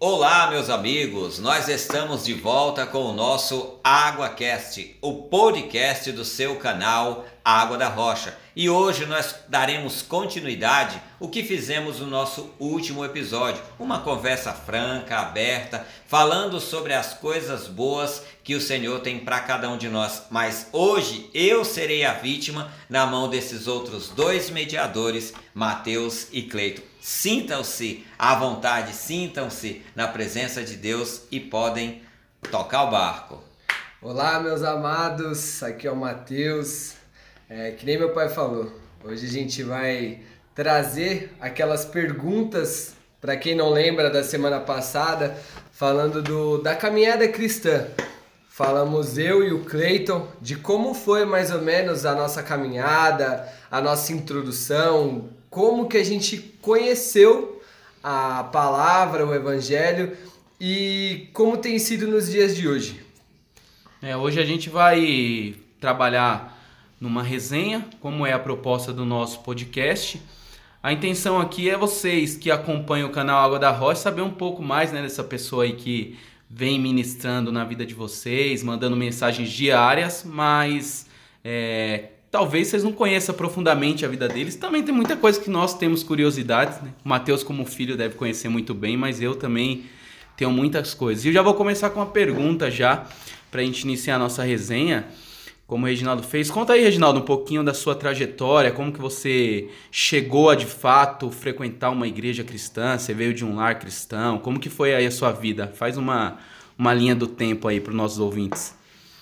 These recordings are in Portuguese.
Olá, meus amigos! Nós estamos de volta com o nosso AguaCast, o podcast do seu canal Água da Rocha. E hoje nós daremos continuidade o que fizemos no nosso último episódio, uma conversa franca, aberta, falando sobre as coisas boas que o Senhor tem para cada um de nós. Mas hoje eu serei a vítima na mão desses outros dois mediadores, Mateus e Cleito. Sintam-se à vontade, sintam-se na presença de Deus e podem tocar o barco. Olá, meus amados, aqui é o Matheus. É, que nem meu pai falou, hoje a gente vai trazer aquelas perguntas para quem não lembra da semana passada, falando do, da caminhada cristã. Falamos eu e o Cleiton de como foi mais ou menos a nossa caminhada, a nossa introdução, como que a gente conheceu a palavra, o evangelho e como tem sido nos dias de hoje. É, hoje a gente vai trabalhar numa resenha, como é a proposta do nosso podcast. A intenção aqui é vocês que acompanham o canal Água da Rocha saber um pouco mais né, dessa pessoa aí que vem ministrando na vida de vocês, mandando mensagens diárias, mas é, talvez vocês não conheçam profundamente a vida deles. Também tem muita coisa que nós temos curiosidades. Né? O Mateus, como filho, deve conhecer muito bem, mas eu também tenho muitas coisas. E eu já vou começar com uma pergunta já, para a gente iniciar a nossa resenha, como o Reginaldo fez. Conta aí, Reginaldo, um pouquinho da sua trajetória, como que você chegou a, de fato, frequentar uma igreja cristã, você veio de um lar cristão, como que foi aí a sua vida? Faz uma, uma linha do tempo aí para os nossos ouvintes.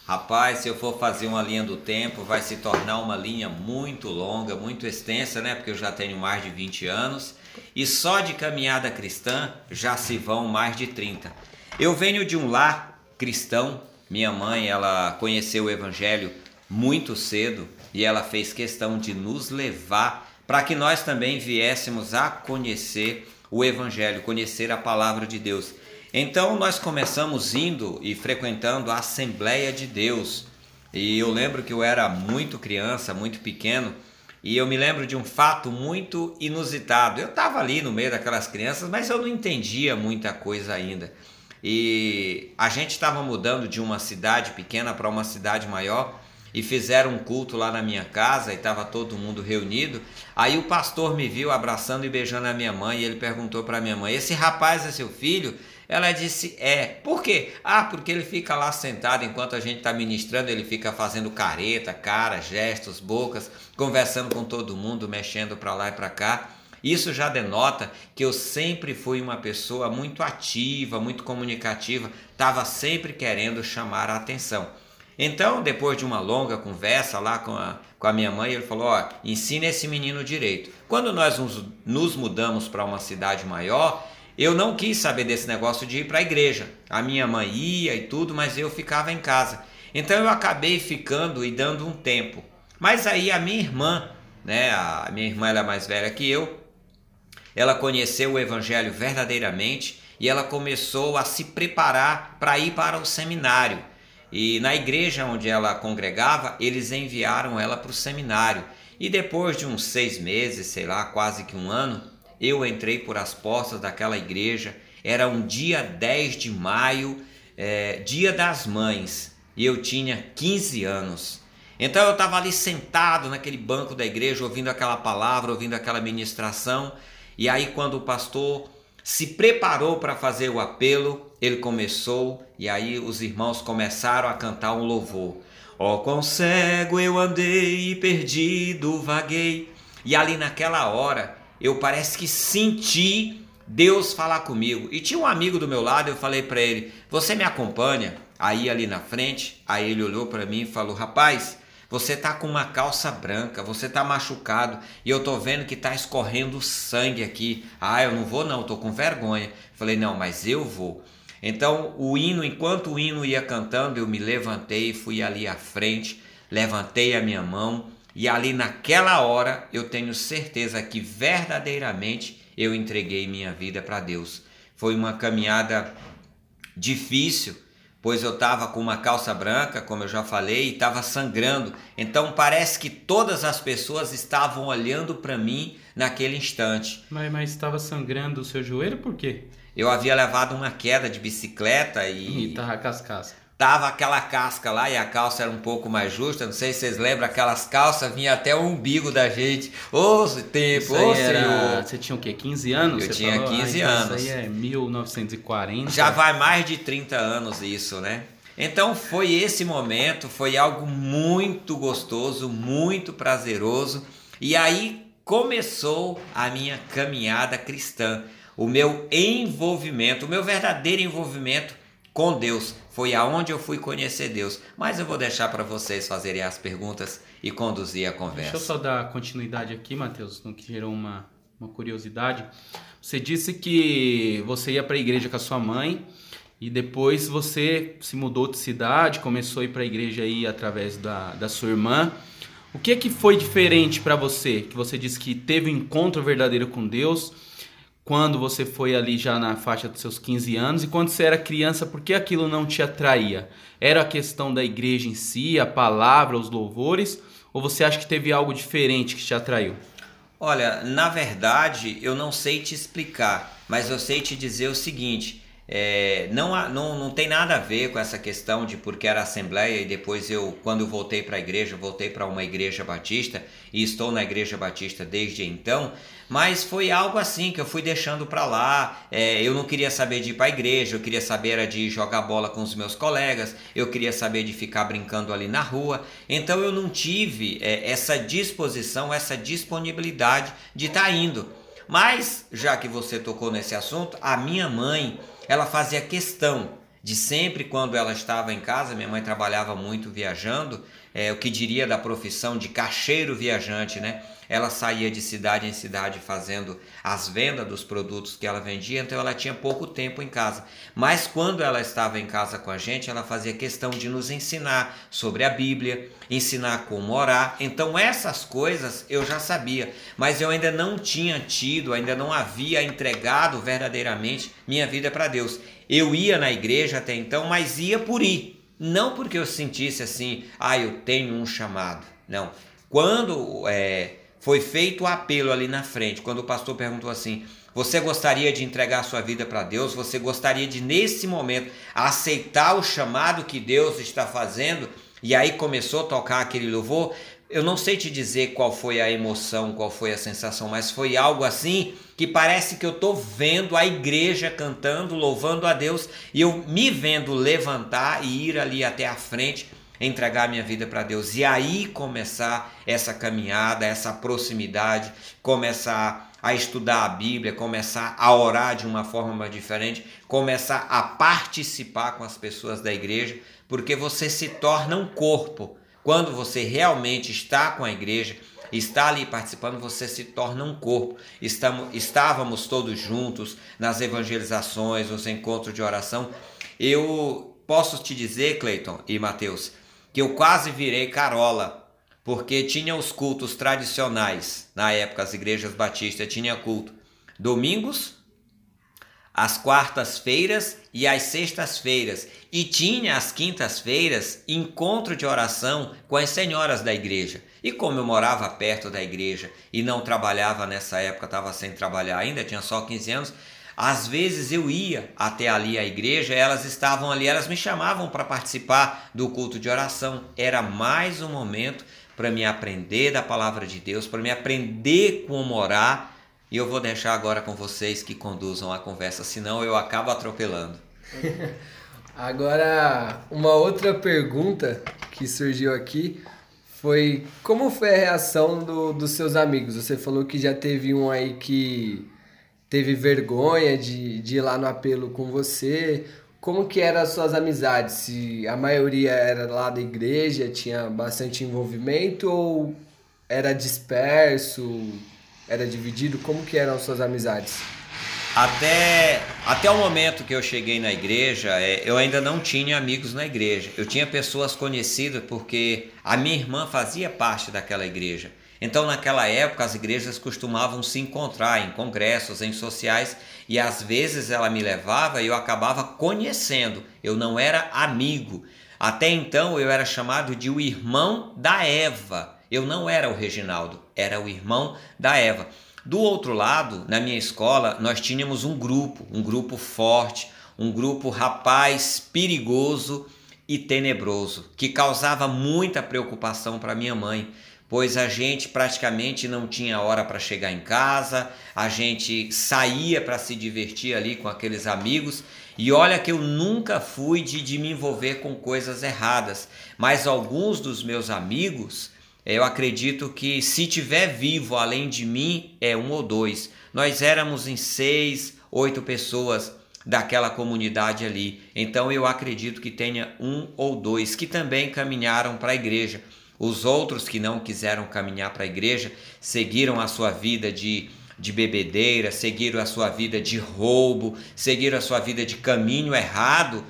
Rapaz, se eu for fazer uma linha do tempo, vai se tornar uma linha muito longa, muito extensa, né? Porque eu já tenho mais de 20 anos e só de caminhada cristã já se vão mais de 30. Eu venho de um lar cristão. Minha mãe, ela conheceu o evangelho muito cedo e ela fez questão de nos levar para que nós também viéssemos a conhecer o evangelho, conhecer a palavra de Deus. Então nós começamos indo e frequentando a Assembleia de Deus. E eu lembro que eu era muito criança, muito pequeno, e eu me lembro de um fato muito inusitado. Eu estava ali no meio daquelas crianças, mas eu não entendia muita coisa ainda. E a gente estava mudando de uma cidade pequena para uma cidade maior e fizeram um culto lá na minha casa e estava todo mundo reunido. Aí o pastor me viu abraçando e beijando a minha mãe e ele perguntou para minha mãe: Esse rapaz é seu filho? Ela disse: É. Por quê? Ah, porque ele fica lá sentado enquanto a gente está ministrando, ele fica fazendo careta, cara, gestos, bocas, conversando com todo mundo, mexendo para lá e para cá. Isso já denota que eu sempre fui uma pessoa muito ativa, muito comunicativa, estava sempre querendo chamar a atenção. Então, depois de uma longa conversa lá com a, com a minha mãe, ele falou: Ó, ensina esse menino direito. Quando nós nos, nos mudamos para uma cidade maior, eu não quis saber desse negócio de ir para a igreja. A minha mãe ia e tudo, mas eu ficava em casa. Então eu acabei ficando e dando um tempo. Mas aí a minha irmã, né, a minha irmã ela é mais velha que eu, ela conheceu o evangelho verdadeiramente e ela começou a se preparar para ir para o seminário. E na igreja onde ela congregava, eles enviaram ela para o seminário. E depois de uns seis meses, sei lá, quase que um ano, eu entrei por as portas daquela igreja. Era um dia 10 de maio, é, dia das mães, e eu tinha 15 anos. Então eu estava ali sentado naquele banco da igreja, ouvindo aquela palavra, ouvindo aquela ministração. E aí, quando o pastor se preparou para fazer o apelo, ele começou, e aí os irmãos começaram a cantar um louvor. Ó, oh, quão cego eu andei e perdido vaguei. E ali naquela hora eu parece que senti Deus falar comigo. E tinha um amigo do meu lado, eu falei para ele: "Você me acompanha?" Aí ali na frente, aí ele olhou para mim e falou: "Rapaz, você tá com uma calça branca, você tá machucado e eu tô vendo que tá escorrendo sangue aqui. Ah, eu não vou não, tô com vergonha." Falei: "Não, mas eu vou." Então, o hino, enquanto o hino ia cantando, eu me levantei, fui ali à frente, levantei a minha mão e ali naquela hora eu tenho certeza que verdadeiramente eu entreguei minha vida para Deus. Foi uma caminhada difícil, pois eu estava com uma calça branca, como eu já falei, e estava sangrando. Então parece que todas as pessoas estavam olhando para mim naquele instante. Mas estava sangrando o seu joelho por quê? Eu havia levado uma queda de bicicleta e. E tava com as cascas. Tava aquela casca lá e a calça era um pouco mais justa. Não sei se vocês lembram, aquelas calças vinham até o umbigo da gente. Ô tempo, ô era... senhor. Você tinha o quê? 15 anos? Eu tinha falou? 15 ah, então anos. Isso aí é 1940. Já vai mais de 30 anos isso, né? Então foi esse momento, foi algo muito gostoso, muito prazeroso. E aí começou a minha caminhada cristã, o meu envolvimento, o meu verdadeiro envolvimento com Deus. Foi aonde eu fui conhecer Deus. Mas eu vou deixar para vocês fazerem as perguntas e conduzir a conversa. Deixa eu só dar continuidade aqui, Matheus, no que gerou uma, uma curiosidade. Você disse que você ia para a igreja com a sua mãe e depois você se mudou de cidade, começou a ir para a igreja aí através da, da sua irmã. O que é que foi diferente para você? Que você disse que teve um encontro verdadeiro com Deus quando você foi ali já na faixa dos seus 15 anos e quando você era criança, por que aquilo não te atraía? Era a questão da igreja em si, a palavra, os louvores, ou você acha que teve algo diferente que te atraiu? Olha, na verdade, eu não sei te explicar, mas eu sei te dizer o seguinte: é, não, não, não tem nada a ver com essa questão de porque era assembleia e depois eu, quando voltei para a igreja, voltei para uma igreja batista e estou na igreja batista desde então. Mas foi algo assim que eu fui deixando para lá. É, eu não queria saber de ir para a igreja, eu queria saber era de jogar bola com os meus colegas, eu queria saber de ficar brincando ali na rua. Então eu não tive é, essa disposição, essa disponibilidade de estar indo. Mas, já que você tocou nesse assunto, a minha mãe, ela fazia questão de sempre quando ela estava em casa, minha mãe trabalhava muito viajando, é, o que diria da profissão de caixeiro viajante, né? Ela saía de cidade em cidade fazendo as vendas dos produtos que ela vendia, então ela tinha pouco tempo em casa. Mas quando ela estava em casa com a gente, ela fazia questão de nos ensinar sobre a Bíblia, ensinar como orar. Então essas coisas eu já sabia, mas eu ainda não tinha tido, ainda não havia entregado verdadeiramente minha vida para Deus. Eu ia na igreja até então, mas ia por ir. Não porque eu sentisse assim, ah, eu tenho um chamado. Não. Quando é, foi feito o apelo ali na frente, quando o pastor perguntou assim: Você gostaria de entregar sua vida para Deus? Você gostaria de, nesse momento, aceitar o chamado que Deus está fazendo? E aí começou a tocar aquele louvor. Eu não sei te dizer qual foi a emoção, qual foi a sensação, mas foi algo assim que parece que eu estou vendo a igreja cantando, louvando a Deus e eu me vendo levantar e ir ali até a frente, entregar minha vida para Deus e aí começar essa caminhada, essa proximidade, começar a estudar a Bíblia, começar a orar de uma forma diferente, começar a participar com as pessoas da igreja, porque você se torna um corpo. Quando você realmente está com a igreja, está ali participando, você se torna um corpo. Estamos, estávamos todos juntos nas evangelizações, nos encontros de oração. Eu posso te dizer, Cleiton e Mateus, que eu quase virei carola, porque tinha os cultos tradicionais. Na época, as igrejas batistas tinham culto domingos, às quartas-feiras e às sextas-feiras. E tinha às quintas-feiras encontro de oração com as senhoras da igreja. E como eu morava perto da igreja e não trabalhava nessa época, estava sem trabalhar ainda, tinha só 15 anos, às vezes eu ia até ali a igreja, elas estavam ali, elas me chamavam para participar do culto de oração. Era mais um momento para me aprender da palavra de Deus, para me aprender como orar. E eu vou deixar agora com vocês que conduzam a conversa, senão eu acabo atropelando. Agora, uma outra pergunta que surgiu aqui foi como foi a reação do, dos seus amigos? Você falou que já teve um aí que teve vergonha de, de ir lá no apelo com você. Como que eram as suas amizades? Se a maioria era lá da igreja, tinha bastante envolvimento ou era disperso, era dividido? Como que eram as suas amizades? Até, até o momento que eu cheguei na igreja, é, eu ainda não tinha amigos na igreja. Eu tinha pessoas conhecidas porque a minha irmã fazia parte daquela igreja. Então, naquela época, as igrejas costumavam se encontrar em congressos, em sociais, e às vezes ela me levava e eu acabava conhecendo. Eu não era amigo. Até então, eu era chamado de o irmão da Eva. Eu não era o Reginaldo, era o irmão da Eva. Do outro lado, na minha escola, nós tínhamos um grupo, um grupo forte, um grupo rapaz perigoso e tenebroso, que causava muita preocupação para minha mãe, pois a gente praticamente não tinha hora para chegar em casa, a gente saía para se divertir ali com aqueles amigos. E olha que eu nunca fui de, de me envolver com coisas erradas, mas alguns dos meus amigos, eu acredito que se tiver vivo além de mim, é um ou dois. Nós éramos em seis, oito pessoas daquela comunidade ali. Então eu acredito que tenha um ou dois que também caminharam para a igreja. Os outros que não quiseram caminhar para a igreja seguiram a sua vida de, de bebedeira, seguiram a sua vida de roubo, seguiram a sua vida de caminho errado.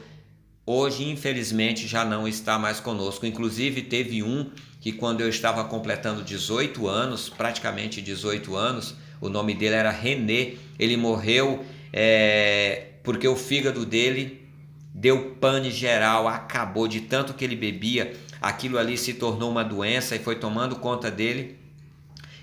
Hoje, infelizmente, já não está mais conosco. Inclusive, teve um que, quando eu estava completando 18 anos, praticamente 18 anos, o nome dele era René, ele morreu é, porque o fígado dele deu pane geral, acabou de tanto que ele bebia, aquilo ali se tornou uma doença e foi tomando conta dele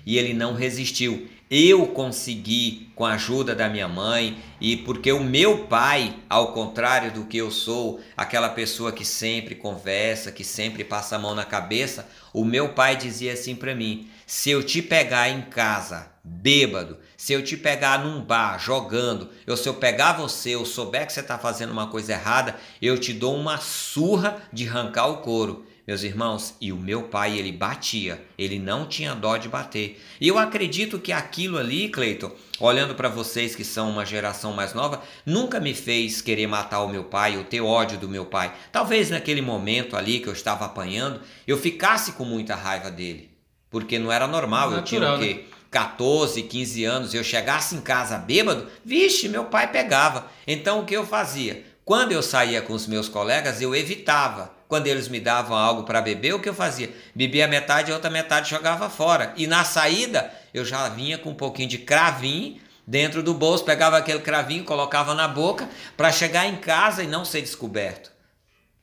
e ele não resistiu. Eu consegui com a ajuda da minha mãe e porque o meu pai, ao contrário do que eu sou, aquela pessoa que sempre conversa, que sempre passa a mão na cabeça, o meu pai dizia assim para mim: "Se eu te pegar em casa bêbado, se eu te pegar num bar jogando, eu se eu pegar você, eu souber que você está fazendo uma coisa errada, eu te dou uma surra de arrancar o couro. Meus irmãos, e o meu pai, ele batia, ele não tinha dó de bater. E eu acredito que aquilo ali, Cleiton, olhando para vocês que são uma geração mais nova, nunca me fez querer matar o meu pai ou ter ódio do meu pai. Talvez naquele momento ali que eu estava apanhando, eu ficasse com muita raiva dele. Porque não era normal, Natural, eu tinha o quê? Né? 14, 15 anos, eu chegasse em casa bêbado, vixe, meu pai pegava. Então o que eu fazia? Quando eu saía com os meus colegas, eu evitava. Quando eles me davam algo para beber, o que eu fazia? Bebia metade a outra metade jogava fora. E na saída, eu já vinha com um pouquinho de cravinho dentro do bolso, pegava aquele cravinho, colocava na boca para chegar em casa e não ser descoberto.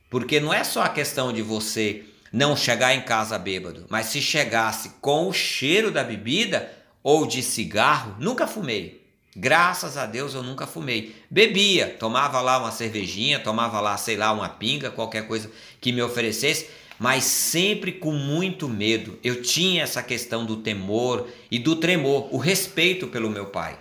Porque não é só a questão de você não chegar em casa bêbado, mas se chegasse com o cheiro da bebida, ou de cigarro, nunca fumei. Graças a Deus eu nunca fumei. Bebia, tomava lá uma cervejinha, tomava lá, sei lá, uma pinga, qualquer coisa que me oferecesse, mas sempre com muito medo. Eu tinha essa questão do temor e do tremor, o respeito pelo meu pai.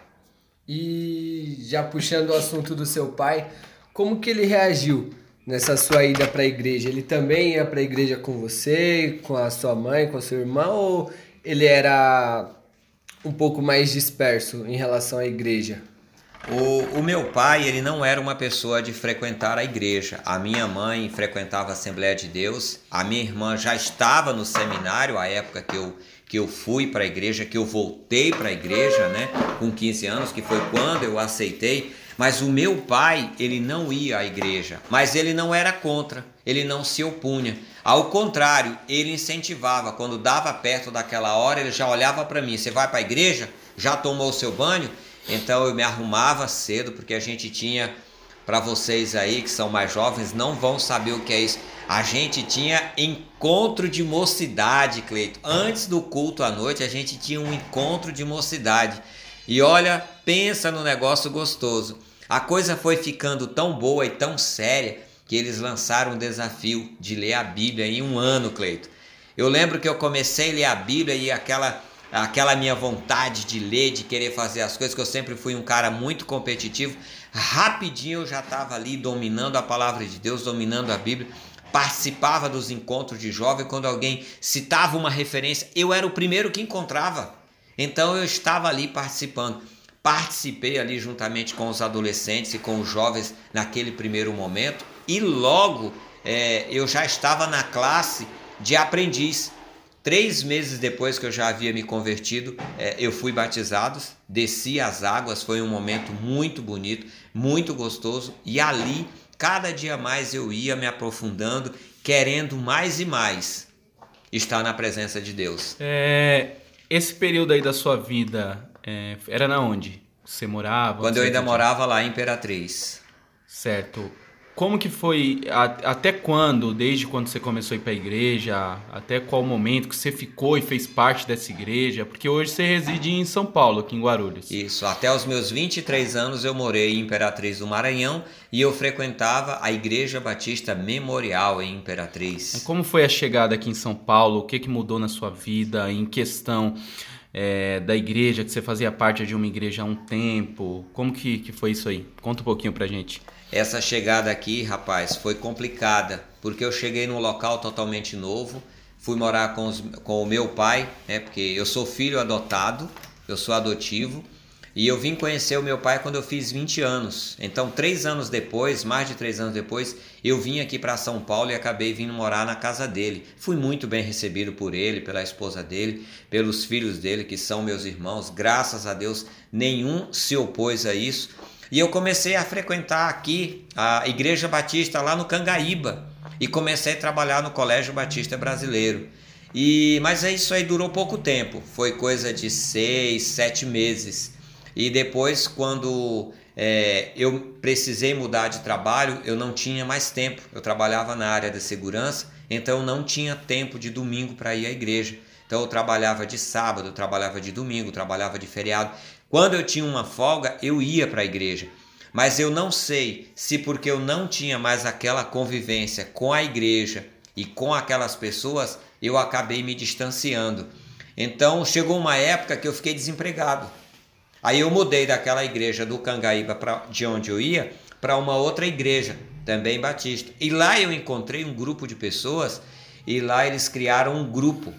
E já puxando o assunto do seu pai, como que ele reagiu nessa sua ida para a igreja? Ele também ia para a igreja com você, com a sua mãe, com a sua irmã ou ele era um pouco mais disperso em relação à igreja? O, o, meu pai, ele não era uma pessoa de frequentar a igreja. A minha mãe frequentava a Assembleia de Deus. A minha irmã já estava no seminário, a época que eu, que eu fui para a igreja, que eu voltei para a igreja, né? Com 15 anos, que foi quando eu aceitei. Mas o meu pai, ele não ia à igreja. Mas ele não era contra, ele não se opunha. Ao contrário, ele incentivava. Quando dava perto daquela hora, ele já olhava para mim: Você vai para a igreja? Já tomou o seu banho? Então eu me arrumava cedo, porque a gente tinha, para vocês aí que são mais jovens, não vão saber o que é isso. A gente tinha encontro de mocidade, Cleito. Antes do culto à noite, a gente tinha um encontro de mocidade. E olha, pensa no negócio gostoso. A coisa foi ficando tão boa e tão séria que eles lançaram um desafio de ler a Bíblia em um ano, Cleito. Eu lembro que eu comecei a ler a Bíblia e aquela aquela minha vontade de ler, de querer fazer as coisas, que eu sempre fui um cara muito competitivo, rapidinho eu já estava ali dominando a palavra de Deus, dominando a Bíblia, participava dos encontros de jovem, quando alguém citava uma referência, eu era o primeiro que encontrava. Então eu estava ali participando. Participei ali juntamente com os adolescentes e com os jovens naquele primeiro momento e logo é, eu já estava na classe de aprendiz. Três meses depois que eu já havia me convertido, é, eu fui batizado, desci as águas, foi um momento muito bonito, muito gostoso, e ali, cada dia mais eu ia me aprofundando, querendo mais e mais estar na presença de Deus. É, esse período aí da sua vida é, era na onde? Você morava? Quando eu ainda morava lá em Imperatriz. Certo. Como que foi, até quando, desde quando você começou a ir para a igreja, até qual momento que você ficou e fez parte dessa igreja? Porque hoje você reside em São Paulo, aqui em Guarulhos. Isso, até os meus 23 anos eu morei em Imperatriz do Maranhão e eu frequentava a Igreja Batista Memorial em Imperatriz. Como foi a chegada aqui em São Paulo? O que, que mudou na sua vida em questão é, da igreja, que você fazia parte de uma igreja há um tempo? Como que, que foi isso aí? Conta um pouquinho pra gente. Essa chegada aqui, rapaz, foi complicada, porque eu cheguei num local totalmente novo, fui morar com, os, com o meu pai, né, porque eu sou filho adotado, eu sou adotivo, e eu vim conhecer o meu pai quando eu fiz 20 anos. Então, três anos depois, mais de três anos depois, eu vim aqui para São Paulo e acabei vindo morar na casa dele. Fui muito bem recebido por ele, pela esposa dele, pelos filhos dele, que são meus irmãos. Graças a Deus, nenhum se opôs a isso. E eu comecei a frequentar aqui a Igreja Batista lá no Cangaíba e comecei a trabalhar no Colégio Batista Brasileiro. E mas isso aí durou pouco tempo, foi coisa de seis, sete meses. E depois, quando é, eu precisei mudar de trabalho, eu não tinha mais tempo. Eu trabalhava na área da segurança, então eu não tinha tempo de domingo para ir à igreja. Então eu trabalhava de sábado, eu trabalhava de domingo, trabalhava de feriado. Quando eu tinha uma folga, eu ia para a igreja. Mas eu não sei se porque eu não tinha mais aquela convivência com a igreja e com aquelas pessoas, eu acabei me distanciando. Então chegou uma época que eu fiquei desempregado. Aí eu mudei daquela igreja do Cangaíba pra, de onde eu ia para uma outra igreja, também batista. E lá eu encontrei um grupo de pessoas e lá eles criaram um grupo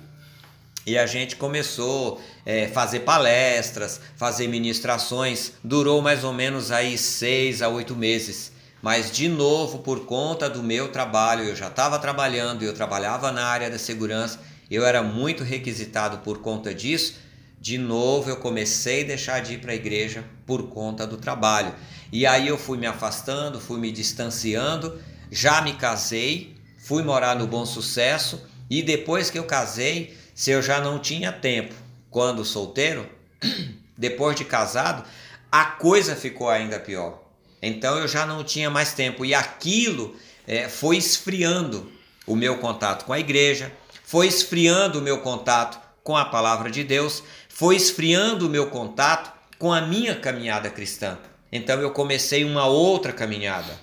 e a gente começou a é, fazer palestras, fazer ministrações. Durou mais ou menos aí seis a oito meses. Mas de novo, por conta do meu trabalho, eu já estava trabalhando, eu trabalhava na área da segurança, eu era muito requisitado por conta disso. De novo, eu comecei a deixar de ir para a igreja por conta do trabalho. E aí eu fui me afastando, fui me distanciando. Já me casei, fui morar no Bom Sucesso e depois que eu casei, se eu já não tinha tempo quando solteiro, depois de casado, a coisa ficou ainda pior. Então eu já não tinha mais tempo e aquilo é, foi esfriando o meu contato com a igreja, foi esfriando o meu contato com a palavra de Deus, foi esfriando o meu contato com a minha caminhada cristã. Então eu comecei uma outra caminhada,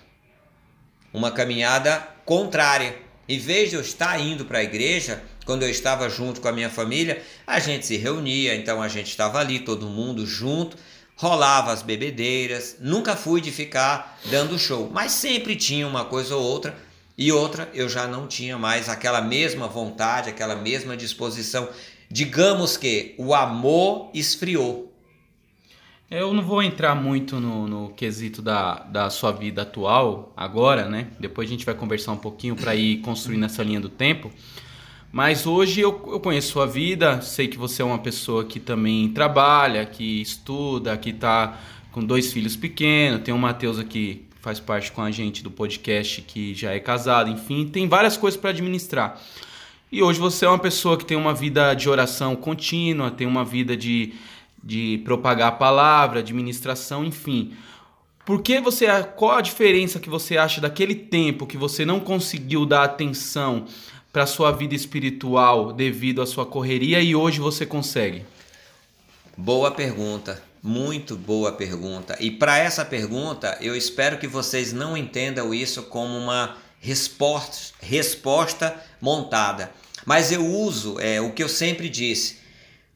uma caminhada contrária. Em vez de eu estar indo para a igreja, quando eu estava junto com a minha família, a gente se reunia, então a gente estava ali, todo mundo junto, rolava as bebedeiras, nunca fui de ficar dando show, mas sempre tinha uma coisa ou outra e outra eu já não tinha mais aquela mesma vontade, aquela mesma disposição. Digamos que o amor esfriou. Eu não vou entrar muito no, no quesito da, da sua vida atual agora, né? Depois a gente vai conversar um pouquinho para ir construindo essa linha do tempo. Mas hoje eu, eu conheço sua vida, sei que você é uma pessoa que também trabalha, que estuda, que está com dois filhos pequenos. Tem o Matheus aqui que faz parte com a gente do podcast que já é casado, enfim, tem várias coisas para administrar. E hoje você é uma pessoa que tem uma vida de oração contínua, tem uma vida de, de propagar a palavra, administração, enfim. Por que você, qual a diferença que você acha daquele tempo que você não conseguiu dar atenção para sua vida espiritual devido à sua correria e hoje você consegue? Boa pergunta, muito boa pergunta. E para essa pergunta, eu espero que vocês não entendam isso como uma resposta, resposta montada. Mas eu uso é, o que eu sempre disse.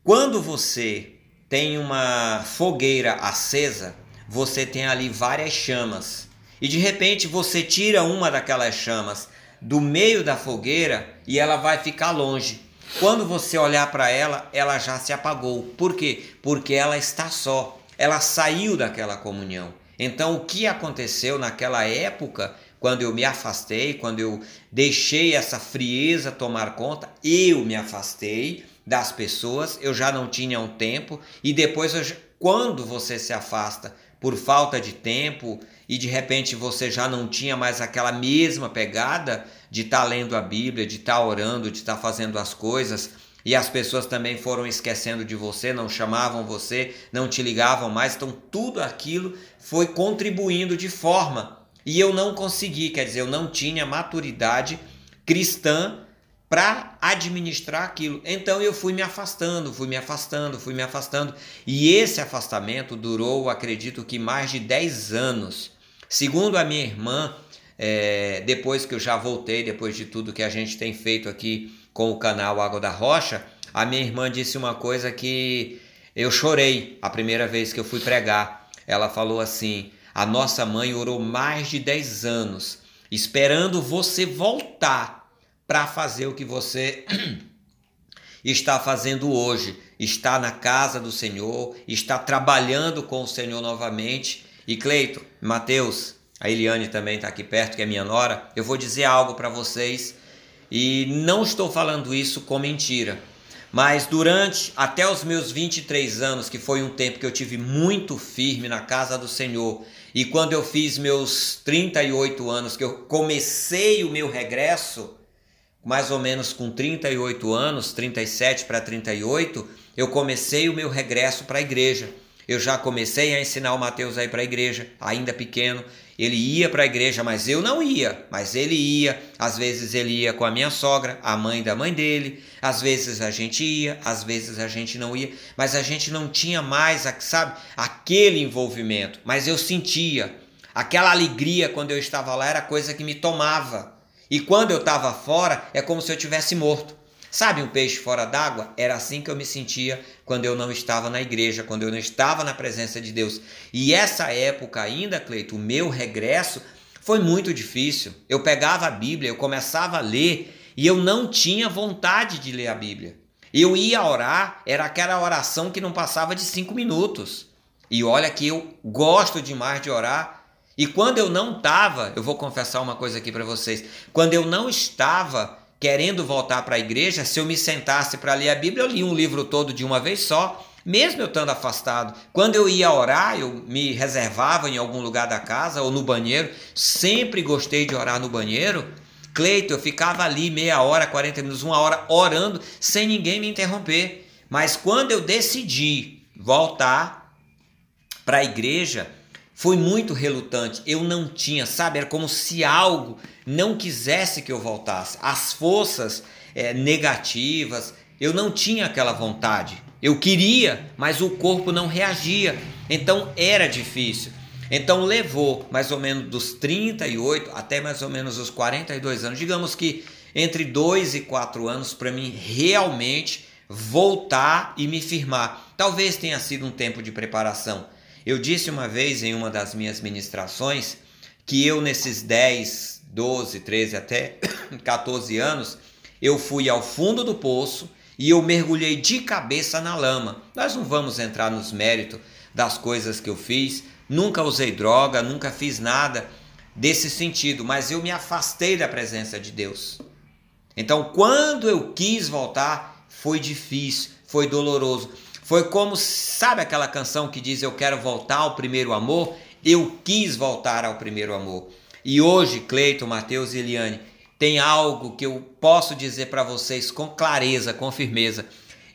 Quando você tem uma fogueira acesa, você tem ali várias chamas. E de repente você tira uma daquelas chamas do meio da fogueira e ela vai ficar longe. Quando você olhar para ela, ela já se apagou. Por quê? Porque ela está só. Ela saiu daquela comunhão. Então, o que aconteceu naquela época, quando eu me afastei, quando eu deixei essa frieza tomar conta, eu me afastei das pessoas, eu já não tinha um tempo, e depois, quando você se afasta por falta de tempo, e de repente você já não tinha mais aquela mesma pegada de estar tá lendo a Bíblia, de estar tá orando, de estar tá fazendo as coisas, e as pessoas também foram esquecendo de você, não chamavam você, não te ligavam mais, então tudo aquilo foi contribuindo de forma. E eu não consegui, quer dizer, eu não tinha maturidade cristã para administrar aquilo. Então eu fui me afastando, fui me afastando, fui me afastando. E esse afastamento durou, acredito que mais de 10 anos. Segundo a minha irmã, é, depois que eu já voltei, depois de tudo que a gente tem feito aqui com o canal Água da Rocha, a minha irmã disse uma coisa que eu chorei a primeira vez que eu fui pregar. Ela falou assim: a nossa mãe orou mais de 10 anos esperando você voltar para fazer o que você está fazendo hoje. Está na casa do Senhor, está trabalhando com o Senhor novamente. E Cleito, Mateus, a Eliane também está aqui perto, que é minha nora. Eu vou dizer algo para vocês e não estou falando isso com mentira. Mas durante até os meus 23 anos, que foi um tempo que eu tive muito firme na casa do Senhor, e quando eu fiz meus 38 anos, que eu comecei o meu regresso, mais ou menos com 38 anos, 37 para 38, eu comecei o meu regresso para a igreja. Eu já comecei a ensinar o Mateus a ir para a igreja, ainda pequeno. Ele ia para a igreja, mas eu não ia. Mas ele ia. Às vezes ele ia com a minha sogra, a mãe da mãe dele. Às vezes a gente ia, às vezes a gente não ia. Mas a gente não tinha mais, sabe, aquele envolvimento. Mas eu sentia. Aquela alegria quando eu estava lá era coisa que me tomava. E quando eu estava fora, é como se eu tivesse morto. Sabe um peixe fora d'água? Era assim que eu me sentia quando eu não estava na igreja, quando eu não estava na presença de Deus. E essa época ainda, Cleito, o meu regresso foi muito difícil. Eu pegava a Bíblia, eu começava a ler e eu não tinha vontade de ler a Bíblia. Eu ia orar, era aquela oração que não passava de cinco minutos. E olha que eu gosto demais de orar. E quando eu não estava, eu vou confessar uma coisa aqui para vocês. Quando eu não estava querendo voltar para a igreja, se eu me sentasse para ler a Bíblia, eu li um livro todo de uma vez só, mesmo eu estando afastado. Quando eu ia orar, eu me reservava em algum lugar da casa ou no banheiro. Sempre gostei de orar no banheiro. Cleito, eu ficava ali meia hora, 40 minutos, uma hora orando sem ninguém me interromper. Mas quando eu decidi voltar para a igreja, foi muito relutante. Eu não tinha, sabe? Era como se algo não quisesse que eu voltasse. As forças é, negativas, eu não tinha aquela vontade. Eu queria, mas o corpo não reagia. Então era difícil. Então levou mais ou menos dos 38 até mais ou menos os 42 anos. Digamos que entre 2 e 4 anos para mim realmente voltar e me firmar. Talvez tenha sido um tempo de preparação. Eu disse uma vez em uma das minhas ministrações que eu, nesses 10, 12, 13 até 14 anos, eu fui ao fundo do poço e eu mergulhei de cabeça na lama. Nós não vamos entrar nos méritos das coisas que eu fiz, nunca usei droga, nunca fiz nada desse sentido, mas eu me afastei da presença de Deus. Então, quando eu quis voltar, foi difícil, foi doloroso. Foi como, sabe aquela canção que diz eu quero voltar ao primeiro amor? Eu quis voltar ao primeiro amor. E hoje, Cleiton, Mateus e Eliane, tem algo que eu posso dizer para vocês com clareza, com firmeza.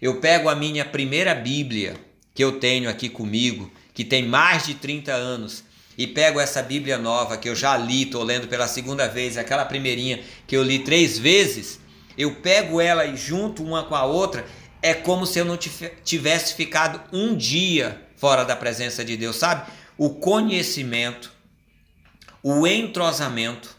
Eu pego a minha primeira Bíblia que eu tenho aqui comigo, que tem mais de 30 anos, e pego essa Bíblia nova que eu já li, estou lendo pela segunda vez, aquela primeirinha que eu li três vezes, eu pego ela e junto uma com a outra é como se eu não tivesse ficado um dia fora da presença de Deus, sabe? O conhecimento, o entrosamento,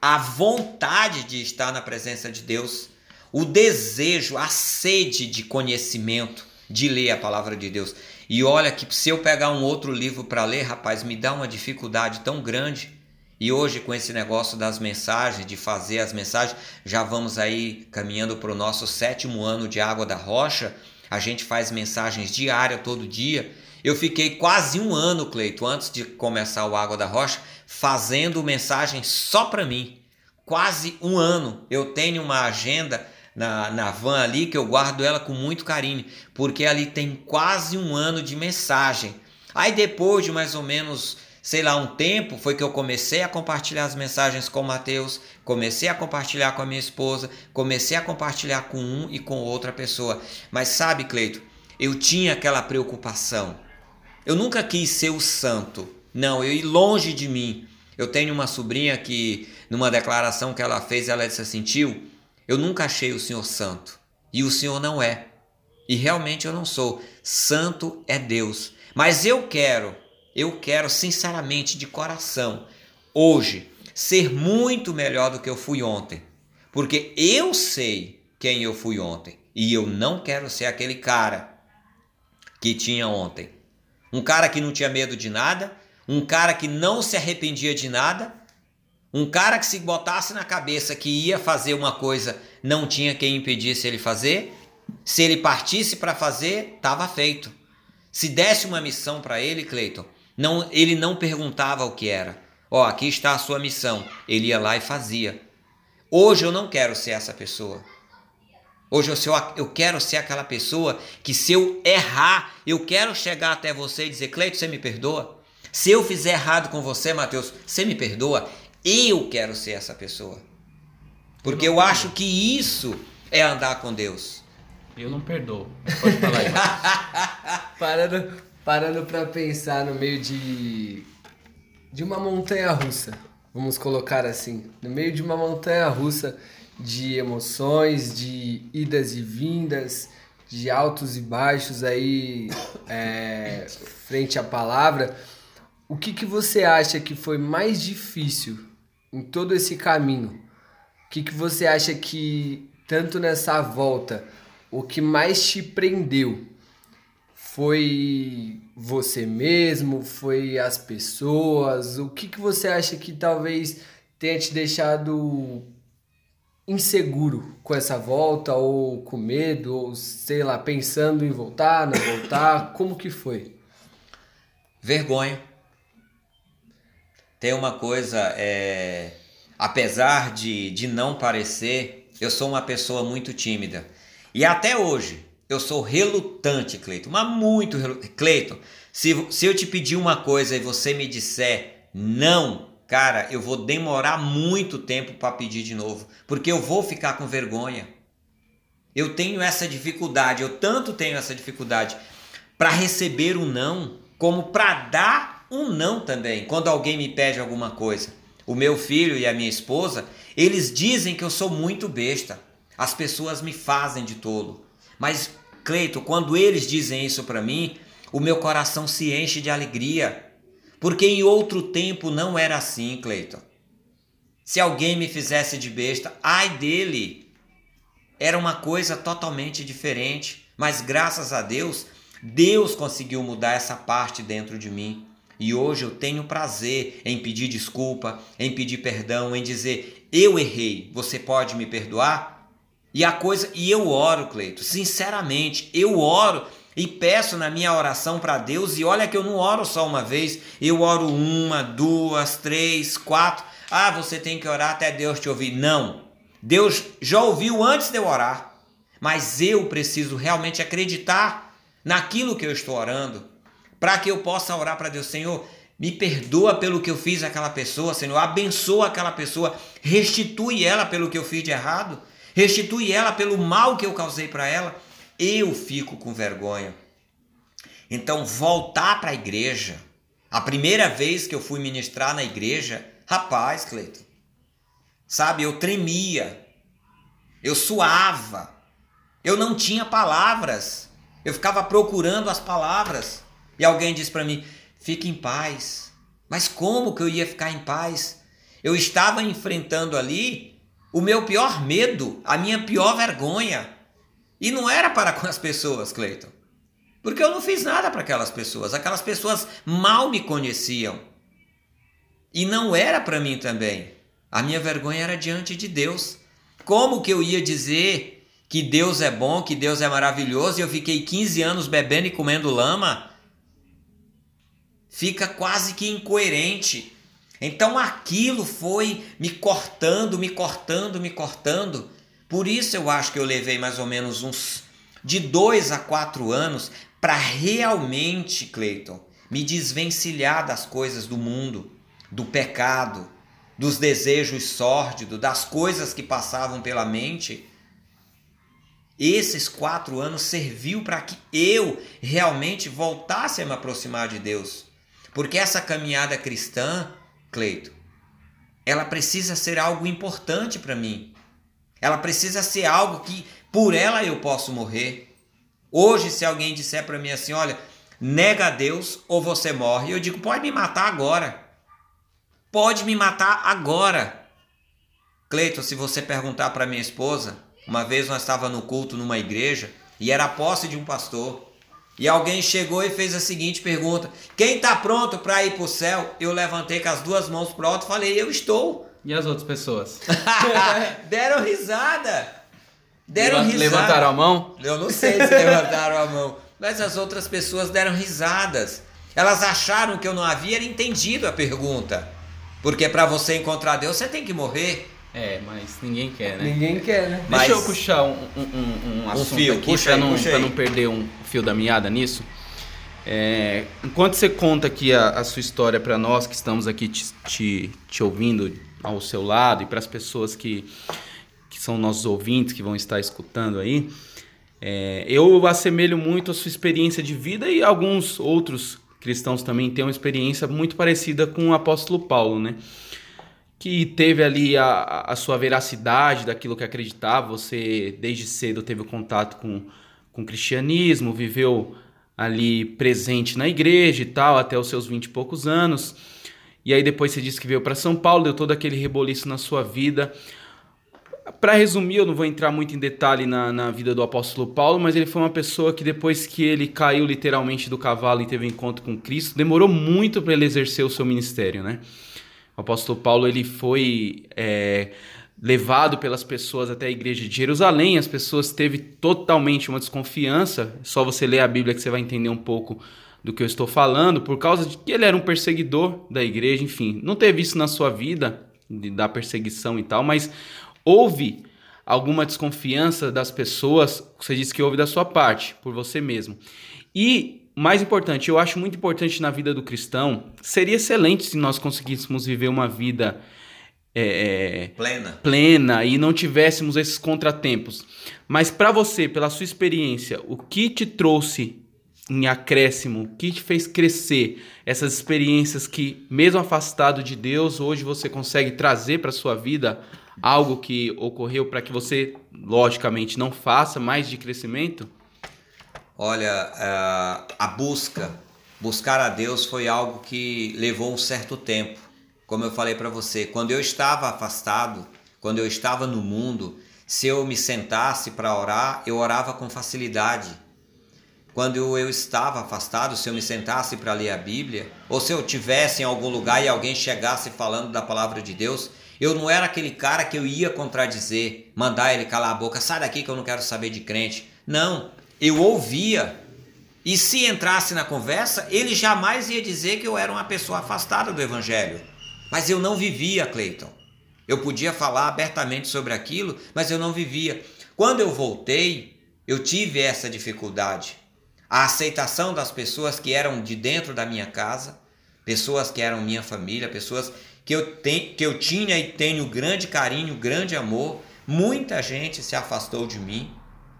a vontade de estar na presença de Deus, o desejo, a sede de conhecimento, de ler a palavra de Deus. E olha que se eu pegar um outro livro para ler, rapaz, me dá uma dificuldade tão grande. E hoje, com esse negócio das mensagens, de fazer as mensagens, já vamos aí caminhando para o nosso sétimo ano de Água da Rocha. A gente faz mensagens diárias todo dia. Eu fiquei quase um ano, Cleito, antes de começar o Água da Rocha, fazendo mensagens só para mim. Quase um ano. Eu tenho uma agenda na, na van ali que eu guardo ela com muito carinho, porque ali tem quase um ano de mensagem. Aí depois de mais ou menos sei lá, um tempo foi que eu comecei a compartilhar as mensagens com o Mateus, comecei a compartilhar com a minha esposa, comecei a compartilhar com um e com outra pessoa. Mas sabe, Cleito, eu tinha aquela preocupação. Eu nunca quis ser o santo. Não, eu ir longe de mim. Eu tenho uma sobrinha que, numa declaração que ela fez, ela disse assim: tio, eu nunca achei o senhor santo. E o senhor não é. E realmente eu não sou. Santo é Deus. Mas eu quero, eu quero sinceramente, de coração, hoje, ser muito melhor do que eu fui ontem. Porque eu sei quem eu fui ontem. E eu não quero ser aquele cara que tinha ontem. Um cara que não tinha medo de nada, um cara que não se arrependia de nada, um cara que se botasse na cabeça que ia fazer uma coisa, não tinha quem impedisse ele fazer. Se ele partisse para fazer, estava feito. Se desse uma missão para ele, Cleiton, não, ele não perguntava o que era. Ó, oh, aqui está a sua missão. Ele ia lá e fazia. Hoje eu não quero ser essa pessoa. Hoje eu, eu quero ser aquela pessoa que se eu errar, eu quero chegar até você e dizer, Cleito, você me perdoa? Se eu fizer errado com você, Mateus, você me perdoa? Eu quero ser essa pessoa. Porque eu acho que isso é andar com Deus. Eu não perdoo. Pode falar aí. parando, parando para pensar no meio de de uma montanha russa, vamos colocar assim, no meio de uma montanha russa de emoções, de idas e vindas, de altos e baixos aí é, frente à palavra. O que, que você acha que foi mais difícil em todo esse caminho? O que, que você acha que, tanto nessa volta, o que mais te prendeu? Foi você mesmo? Foi as pessoas? O que, que você acha que talvez tenha te deixado inseguro com essa volta? Ou com medo? Ou sei lá pensando em voltar não voltar? Como que foi? Vergonha. Tem uma coisa é apesar de, de não parecer eu sou uma pessoa muito tímida. E até hoje eu sou relutante Cleiton mas muito relutante Cleiton se, se eu te pedir uma coisa e você me disser não cara, eu vou demorar muito tempo para pedir de novo, porque eu vou ficar com vergonha. Eu tenho essa dificuldade, eu tanto tenho essa dificuldade para receber um não, como para dar um não também, quando alguém me pede alguma coisa. O meu filho e a minha esposa, eles dizem que eu sou muito besta. As pessoas me fazem de tolo. Mas, Cleito, quando eles dizem isso para mim, o meu coração se enche de alegria porque em outro tempo não era assim, Cleiton. Se alguém me fizesse de besta, ai dele. Era uma coisa totalmente diferente, mas graças a Deus, Deus conseguiu mudar essa parte dentro de mim. E hoje eu tenho prazer em pedir desculpa, em pedir perdão, em dizer: eu errei, você pode me perdoar? E a coisa, e eu oro, Cleito, sinceramente, eu oro e peço na minha oração para Deus, e olha que eu não oro só uma vez, eu oro uma, duas, três, quatro. Ah, você tem que orar até Deus te ouvir. Não. Deus já ouviu antes de eu orar. Mas eu preciso realmente acreditar naquilo que eu estou orando, para que eu possa orar para Deus, Senhor, me perdoa pelo que eu fiz àquela pessoa, Senhor, abençoa aquela pessoa, restitui ela pelo que eu fiz de errado, restitui ela pelo mal que eu causei para ela eu fico com vergonha. Então, voltar para a igreja, a primeira vez que eu fui ministrar na igreja, rapaz, Cleiton, sabe, eu tremia, eu suava, eu não tinha palavras, eu ficava procurando as palavras. E alguém disse para mim: fique em paz. Mas como que eu ia ficar em paz? Eu estava enfrentando ali o meu pior medo, a minha pior vergonha. E não era para com as pessoas, Cleiton. Porque eu não fiz nada para aquelas pessoas. Aquelas pessoas mal me conheciam. E não era para mim também. A minha vergonha era diante de Deus. Como que eu ia dizer que Deus é bom, que Deus é maravilhoso e eu fiquei 15 anos bebendo e comendo lama? Fica quase que incoerente. Então aquilo foi me cortando, me cortando, me cortando. Por isso eu acho que eu levei mais ou menos uns de dois a quatro anos para realmente, Cleiton, me desvencilhar das coisas do mundo, do pecado, dos desejos sórdidos, das coisas que passavam pela mente. Esses quatro anos serviu para que eu realmente voltasse a me aproximar de Deus. Porque essa caminhada cristã, Cleito, ela precisa ser algo importante para mim. Ela precisa ser algo que por ela eu posso morrer. Hoje, se alguém disser para mim assim, olha, nega a Deus ou você morre, eu digo, pode me matar agora. Pode me matar agora. Cleiton, se você perguntar para minha esposa, uma vez nós estava no culto numa igreja e era a posse de um pastor. E alguém chegou e fez a seguinte pergunta: Quem está pronto para ir para o céu? Eu levantei com as duas mãos para o alto e falei: Eu estou. E as outras pessoas? Deram risada. Deram risada. Levantaram a mão? Eu não sei se levantaram a mão. Mas as outras pessoas deram risadas. Elas acharam que eu não havia entendido a pergunta. Porque para você encontrar Deus, você tem que morrer. É, mas ninguém quer, né? Ninguém quer, né? Deixa eu puxar um, um, um, um assunto fio, aqui puxa para aí, não, puxa pra aí. não perder um fio da meada nisso. É, enquanto você conta aqui a, a sua história para nós que estamos aqui te, te, te ouvindo ao seu lado e para as pessoas que, que são nossos ouvintes que vão estar escutando aí, é, eu assemelho muito a sua experiência de vida e alguns outros cristãos também têm uma experiência muito parecida com o apóstolo Paulo, né? Que teve ali a, a sua veracidade daquilo que acreditava. Você, desde cedo, teve contato com, com o cristianismo, viveu ali presente na igreja e tal, até os seus vinte e poucos anos. E aí depois você disse que veio para São Paulo, deu todo aquele reboliço na sua vida. Para resumir, eu não vou entrar muito em detalhe na, na vida do apóstolo Paulo, mas ele foi uma pessoa que depois que ele caiu literalmente do cavalo e teve um encontro com Cristo, demorou muito para ele exercer o seu ministério, né? O apóstolo Paulo ele foi é, levado pelas pessoas até a igreja de Jerusalém. As pessoas teve totalmente uma desconfiança. Só você ler a Bíblia que você vai entender um pouco do que eu estou falando, por causa de que ele era um perseguidor da igreja. Enfim, não teve isso na sua vida de, da perseguição e tal, mas houve alguma desconfiança das pessoas. Você disse que houve da sua parte, por você mesmo. E mais importante, eu acho muito importante na vida do cristão, seria excelente se nós conseguíssemos viver uma vida é, Plena. plena e não tivéssemos esses contratempos. Mas para você, pela sua experiência, o que te trouxe em acréscimo, o que te fez crescer essas experiências que, mesmo afastado de Deus, hoje você consegue trazer para sua vida algo que ocorreu para que você, logicamente, não faça mais de crescimento? Olha, a- a busca, buscar a Deus foi algo que levou um certo tempo. Como eu falei para você, quando eu estava afastado, quando eu estava no mundo, se eu me sentasse para orar, eu orava com facilidade. Quando eu estava afastado, se eu me sentasse para ler a Bíblia, ou se eu tivesse em algum lugar e alguém chegasse falando da palavra de Deus, eu não era aquele cara que eu ia contradizer, mandar ele calar a boca, sai daqui que eu não quero saber de crente. Não, eu ouvia. E se entrasse na conversa, ele jamais ia dizer que eu era uma pessoa afastada do evangelho. Mas eu não vivia, Cleiton. Eu podia falar abertamente sobre aquilo, mas eu não vivia. Quando eu voltei, eu tive essa dificuldade. A aceitação das pessoas que eram de dentro da minha casa, pessoas que eram minha família, pessoas que eu, ten, que eu tinha e tenho grande carinho, grande amor. Muita gente se afastou de mim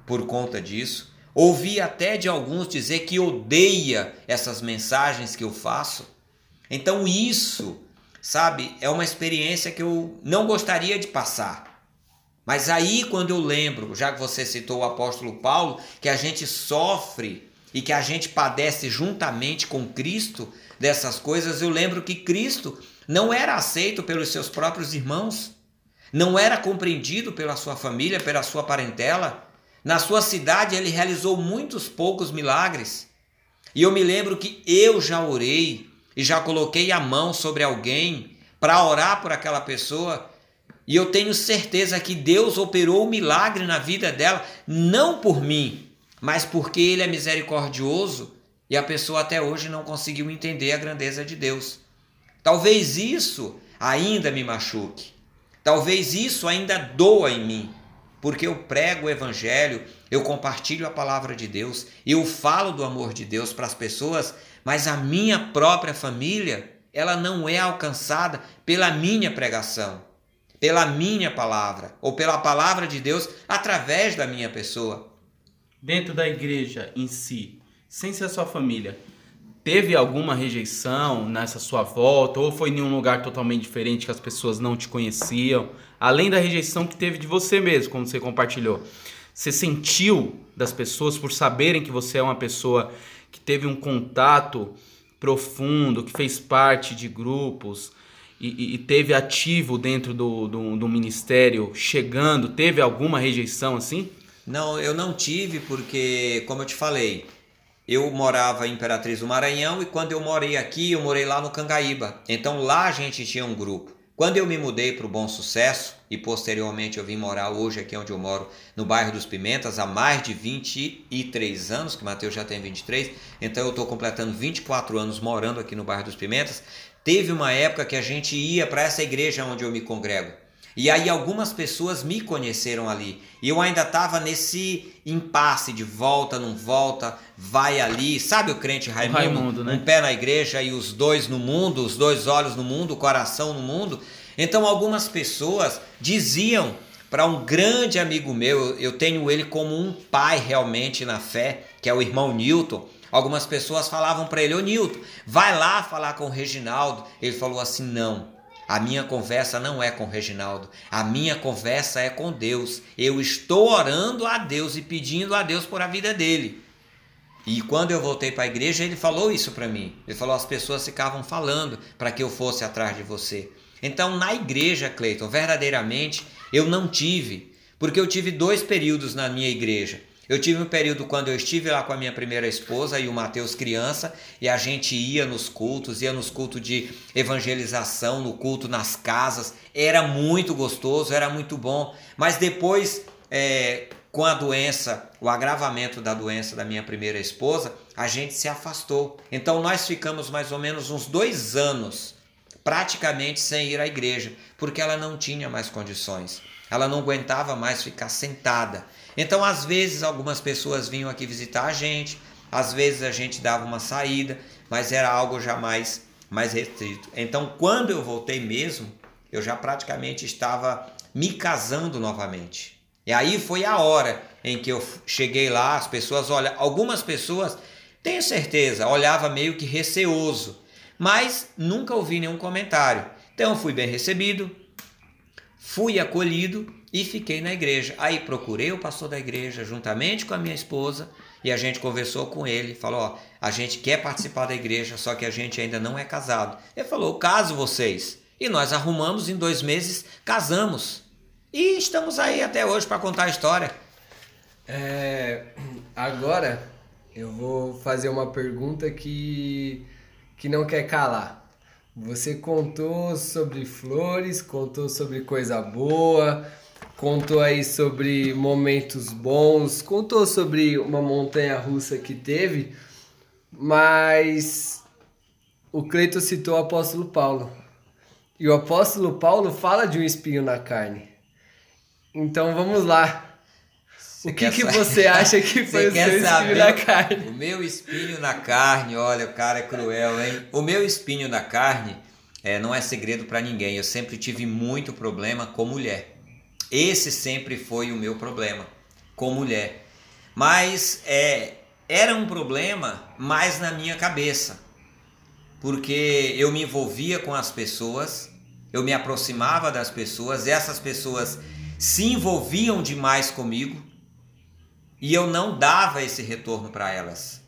por conta disso. Ouvi até de alguns dizer que odeia essas mensagens que eu faço. Então isso, sabe, é uma experiência que eu não gostaria de passar. Mas aí quando eu lembro, já que você citou o apóstolo Paulo, que a gente sofre e que a gente padece juntamente com Cristo dessas coisas, eu lembro que Cristo não era aceito pelos seus próprios irmãos, não era compreendido pela sua família, pela sua parentela. Na sua cidade ele realizou muitos poucos milagres. E eu me lembro que eu já orei e já coloquei a mão sobre alguém para orar por aquela pessoa. E eu tenho certeza que Deus operou o um milagre na vida dela, não por mim, mas porque Ele é misericordioso e a pessoa até hoje não conseguiu entender a grandeza de Deus. Talvez isso ainda me machuque. Talvez isso ainda doa em mim, porque eu prego o evangelho, eu compartilho a palavra de Deus, eu falo do amor de Deus para as pessoas, mas a minha própria família, ela não é alcançada pela minha pregação, pela minha palavra ou pela palavra de Deus através da minha pessoa. Dentro da igreja em si, sem ser sua família, teve alguma rejeição nessa sua volta? Ou foi em um lugar totalmente diferente que as pessoas não te conheciam? Além da rejeição que teve de você mesmo, como você compartilhou. Você sentiu das pessoas por saberem que você é uma pessoa que teve um contato profundo, que fez parte de grupos e, e teve ativo dentro do, do, do ministério, chegando? Teve alguma rejeição assim? Não, eu não tive porque, como eu te falei, eu morava em Imperatriz do Maranhão e quando eu morei aqui, eu morei lá no Cangaíba. Então lá a gente tinha um grupo. Quando eu me mudei para o Bom Sucesso e posteriormente eu vim morar hoje aqui onde eu moro, no bairro dos Pimentas, há mais de 23 anos, que o Matheus já tem 23, então eu estou completando 24 anos morando aqui no bairro dos Pimentas. Teve uma época que a gente ia para essa igreja onde eu me congrego. E aí algumas pessoas me conheceram ali. E eu ainda estava nesse impasse de volta, não volta, vai ali. Sabe o crente Raimundo? Raimundo né? Um pé na igreja e os dois no mundo, os dois olhos no mundo, o coração no mundo. Então algumas pessoas diziam para um grande amigo meu, eu tenho ele como um pai realmente na fé, que é o irmão Newton. Algumas pessoas falavam para ele: Ô Newton, vai lá falar com o Reginaldo. Ele falou assim: não. A minha conversa não é com Reginaldo, a minha conversa é com Deus. Eu estou orando a Deus e pedindo a Deus por a vida dele. E quando eu voltei para a igreja, ele falou isso para mim. Ele falou: as pessoas ficavam falando para que eu fosse atrás de você. Então, na igreja, Cleiton, verdadeiramente eu não tive, porque eu tive dois períodos na minha igreja. Eu tive um período quando eu estive lá com a minha primeira esposa e o Mateus criança, e a gente ia nos cultos, ia nos cultos de evangelização, no culto nas casas. Era muito gostoso, era muito bom. Mas depois, é, com a doença, o agravamento da doença da minha primeira esposa, a gente se afastou. Então nós ficamos mais ou menos uns dois anos praticamente sem ir à igreja, porque ela não tinha mais condições. Ela não aguentava mais ficar sentada. Então, às vezes, algumas pessoas vinham aqui visitar a gente, às vezes a gente dava uma saída, mas era algo já mais, mais restrito. Então, quando eu voltei mesmo, eu já praticamente estava me casando novamente. E aí foi a hora em que eu cheguei lá, as pessoas, olha, algumas pessoas, tenho certeza, olhava meio que receoso, mas nunca ouvi nenhum comentário. Então fui bem recebido, fui acolhido e fiquei na igreja. Aí procurei o pastor da igreja juntamente com a minha esposa e a gente conversou com ele, falou, ó, a gente quer participar da igreja, só que a gente ainda não é casado. Ele falou, caso vocês. E nós arrumamos em dois meses, casamos. E estamos aí até hoje para contar a história. É, agora eu vou fazer uma pergunta que, que não quer calar. Você contou sobre flores, contou sobre coisa boa, contou aí sobre momentos bons, contou sobre uma montanha russa que teve, mas o Cleito citou o apóstolo Paulo. E o apóstolo Paulo fala de um espinho na carne. Então vamos lá. O que, que você acha que foi o seu espinho na carne? O meu espinho na carne, olha, o cara é cruel, hein? O meu espinho na carne é, não é segredo para ninguém. Eu sempre tive muito problema com mulher. Esse sempre foi o meu problema com mulher. Mas é, era um problema mais na minha cabeça, porque eu me envolvia com as pessoas, eu me aproximava das pessoas, essas pessoas se envolviam demais comigo e eu não dava esse retorno para elas.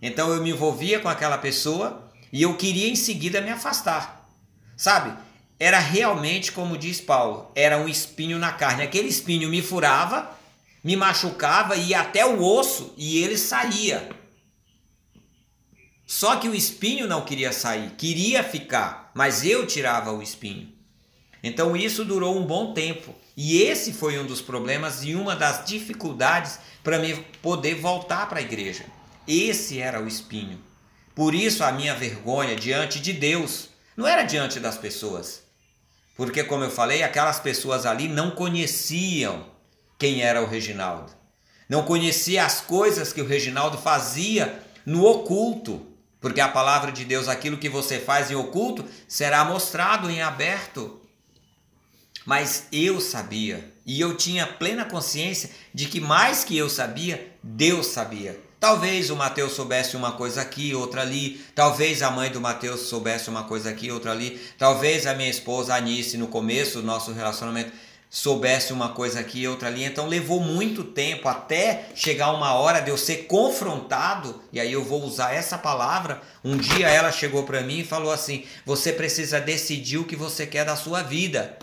Então eu me envolvia com aquela pessoa e eu queria em seguida me afastar. Sabe? era realmente, como diz Paulo, era um espinho na carne. Aquele espinho me furava, me machucava, ia até o osso e ele saía. Só que o espinho não queria sair, queria ficar, mas eu tirava o espinho. Então isso durou um bom tempo. E esse foi um dos problemas e uma das dificuldades para me poder voltar para a igreja. Esse era o espinho. Por isso a minha vergonha diante de Deus, não era diante das pessoas. Porque, como eu falei, aquelas pessoas ali não conheciam quem era o Reginaldo. Não conhecia as coisas que o Reginaldo fazia no oculto. Porque a palavra de Deus, aquilo que você faz em oculto, será mostrado em aberto. Mas eu sabia, e eu tinha plena consciência de que mais que eu sabia, Deus sabia. Talvez o Mateus soubesse uma coisa aqui, outra ali. Talvez a mãe do Mateus soubesse uma coisa aqui, outra ali. Talvez a minha esposa Anice, no começo do nosso relacionamento, soubesse uma coisa aqui outra ali. Então levou muito tempo até chegar uma hora de eu ser confrontado, e aí eu vou usar essa palavra. Um dia ela chegou para mim e falou assim: "Você precisa decidir o que você quer da sua vida".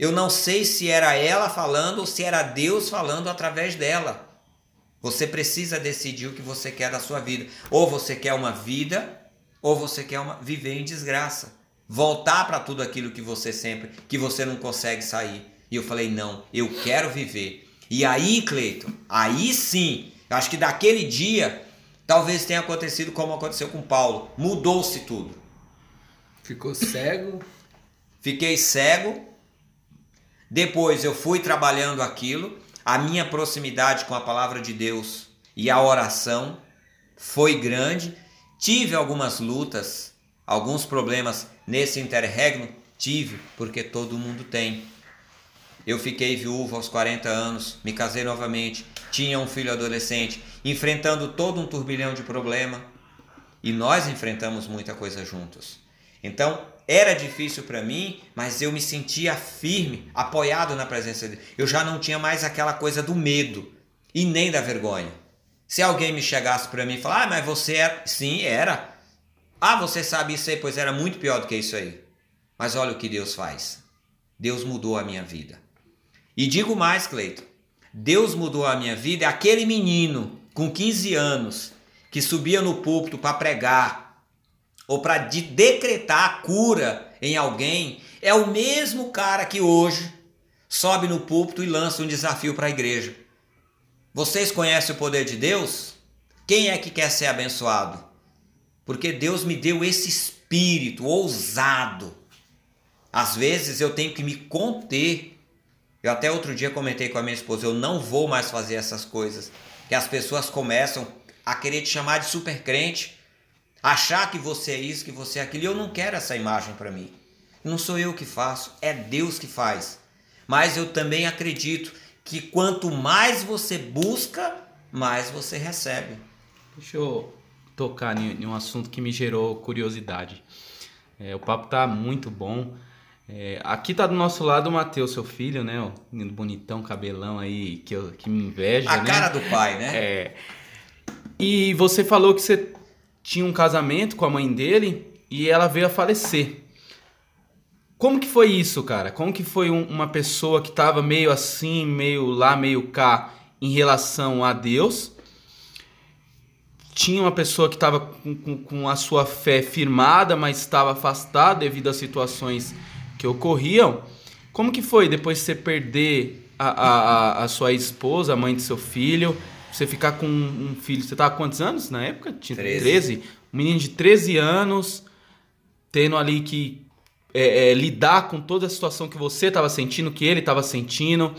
Eu não sei se era ela falando ou se era Deus falando através dela. Você precisa decidir o que você quer da sua vida. Ou você quer uma vida, ou você quer uma, viver em desgraça voltar para tudo aquilo que você sempre, que você não consegue sair. E eu falei: "Não, eu quero viver". E aí, Cleiton, aí sim, acho que daquele dia talvez tenha acontecido como aconteceu com Paulo. Mudou-se tudo. Ficou cego? Fiquei cego. Depois eu fui trabalhando aquilo, a minha proximidade com a palavra de Deus e a oração foi grande. Tive algumas lutas, alguns problemas Nesse interregno tive, porque todo mundo tem. Eu fiquei viúvo aos 40 anos, me casei novamente, tinha um filho adolescente, enfrentando todo um turbilhão de problema. E nós enfrentamos muita coisa juntos. Então, era difícil para mim, mas eu me sentia firme, apoiado na presença de Deus. Eu já não tinha mais aquela coisa do medo e nem da vergonha. Se alguém me chegasse para mim e falar, ah, mas você era. Sim, era. Ah, você sabe isso aí, pois era muito pior do que isso aí. Mas olha o que Deus faz. Deus mudou a minha vida. E digo mais, Cleito. Deus mudou a minha vida. Aquele menino com 15 anos que subia no púlpito para pregar ou para de decretar a cura em alguém é o mesmo cara que hoje sobe no púlpito e lança um desafio para a igreja. Vocês conhecem o poder de Deus? Quem é que quer ser abençoado? porque Deus me deu esse espírito ousado. Às vezes eu tenho que me conter. Eu até outro dia comentei com a minha esposa, eu não vou mais fazer essas coisas. Que as pessoas começam a querer te chamar de super crente, achar que você é isso, que você é aquilo. E eu não quero essa imagem para mim. Não sou eu que faço, é Deus que faz. Mas eu também acredito que quanto mais você busca, mais você recebe. Deixa eu tocar em, um assunto que me gerou curiosidade. É, o papo tá muito bom. É, aqui tá do nosso lado o Matheus, seu filho, né? O bonitão, cabelão aí, que, eu, que me inveja. A né? cara do pai, né? É. E você falou que você tinha um casamento com a mãe dele e ela veio a falecer. Como que foi isso, cara? Como que foi um, uma pessoa que tava meio assim, meio lá, meio cá em relação a Deus? tinha uma pessoa que estava com, com, com, a sua fé firmada, mas estava afastada devido às situações que ocorriam. Como que foi depois de você perder a, a, a sua esposa, a mãe de seu filho, você ficar com um filho? Você estava quantos anos na época? Tinha 13. 13? Um menino de 13 anos, tendo ali que é, é, lidar com toda a situação que você estava sentindo, que ele estava sentindo.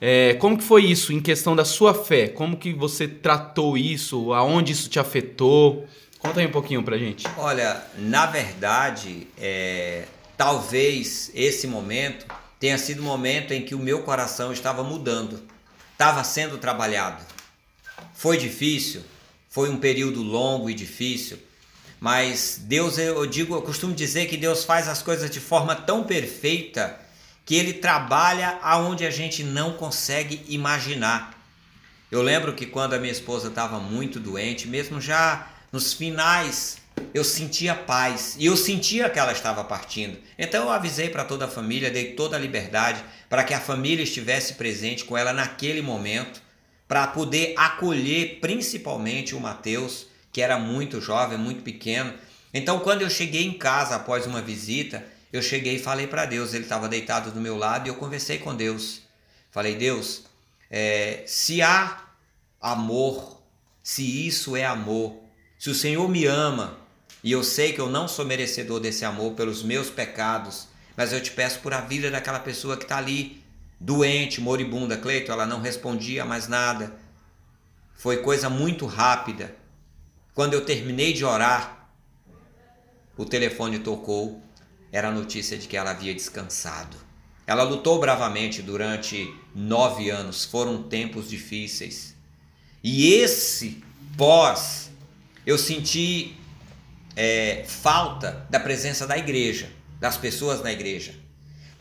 É, como que foi isso em questão da sua fé? Como que você tratou isso? Aonde isso te afetou? Conta aí um pouquinho pra gente. Olha, na verdade, é, talvez esse momento tenha sido o momento em que o meu coração estava mudando, estava sendo trabalhado. Foi difícil, foi um período longo e difícil, mas Deus, eu digo, eu costumo dizer que Deus faz as coisas de forma tão perfeita que ele trabalha aonde a gente não consegue imaginar. Eu lembro que quando a minha esposa estava muito doente, mesmo já nos finais, eu sentia paz e eu sentia que ela estava partindo. Então eu avisei para toda a família, dei toda a liberdade para que a família estivesse presente com ela naquele momento, para poder acolher principalmente o Mateus, que era muito jovem, muito pequeno. Então quando eu cheguei em casa após uma visita, eu cheguei e falei para Deus, ele estava deitado do meu lado e eu conversei com Deus. Falei, Deus, é, se há amor, se isso é amor, se o Senhor me ama e eu sei que eu não sou merecedor desse amor pelos meus pecados, mas eu te peço por a vida daquela pessoa que está ali, doente, moribunda. Cleito, ela não respondia mais nada. Foi coisa muito rápida. Quando eu terminei de orar, o telefone tocou era a notícia de que ela havia descansado. Ela lutou bravamente durante nove anos, foram tempos difíceis. E esse pós, eu senti é, falta da presença da igreja, das pessoas na igreja.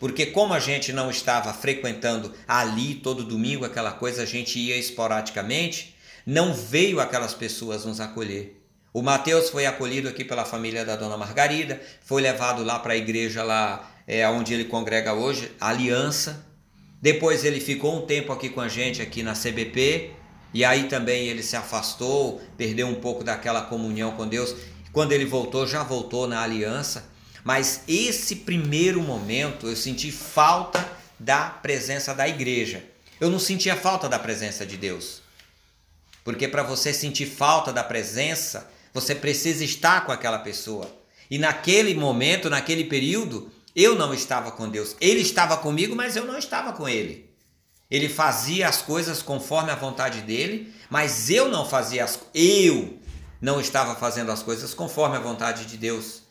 Porque como a gente não estava frequentando ali todo domingo aquela coisa, a gente ia esporadicamente, não veio aquelas pessoas nos acolher. O Mateus foi acolhido aqui pela família da Dona Margarida, foi levado lá para a igreja lá é, onde ele congrega hoje, Aliança. Depois ele ficou um tempo aqui com a gente aqui na CBP e aí também ele se afastou, perdeu um pouco daquela comunhão com Deus. Quando ele voltou, já voltou na Aliança. Mas esse primeiro momento eu senti falta da presença da igreja. Eu não sentia falta da presença de Deus. Porque para você sentir falta da presença, você precisa estar com aquela pessoa. E naquele momento, naquele período, eu não estava com Deus. Ele estava comigo, mas eu não estava com ele. Ele fazia as coisas conforme a vontade dele, mas eu não fazia as eu não estava fazendo as coisas conforme a vontade de Deus.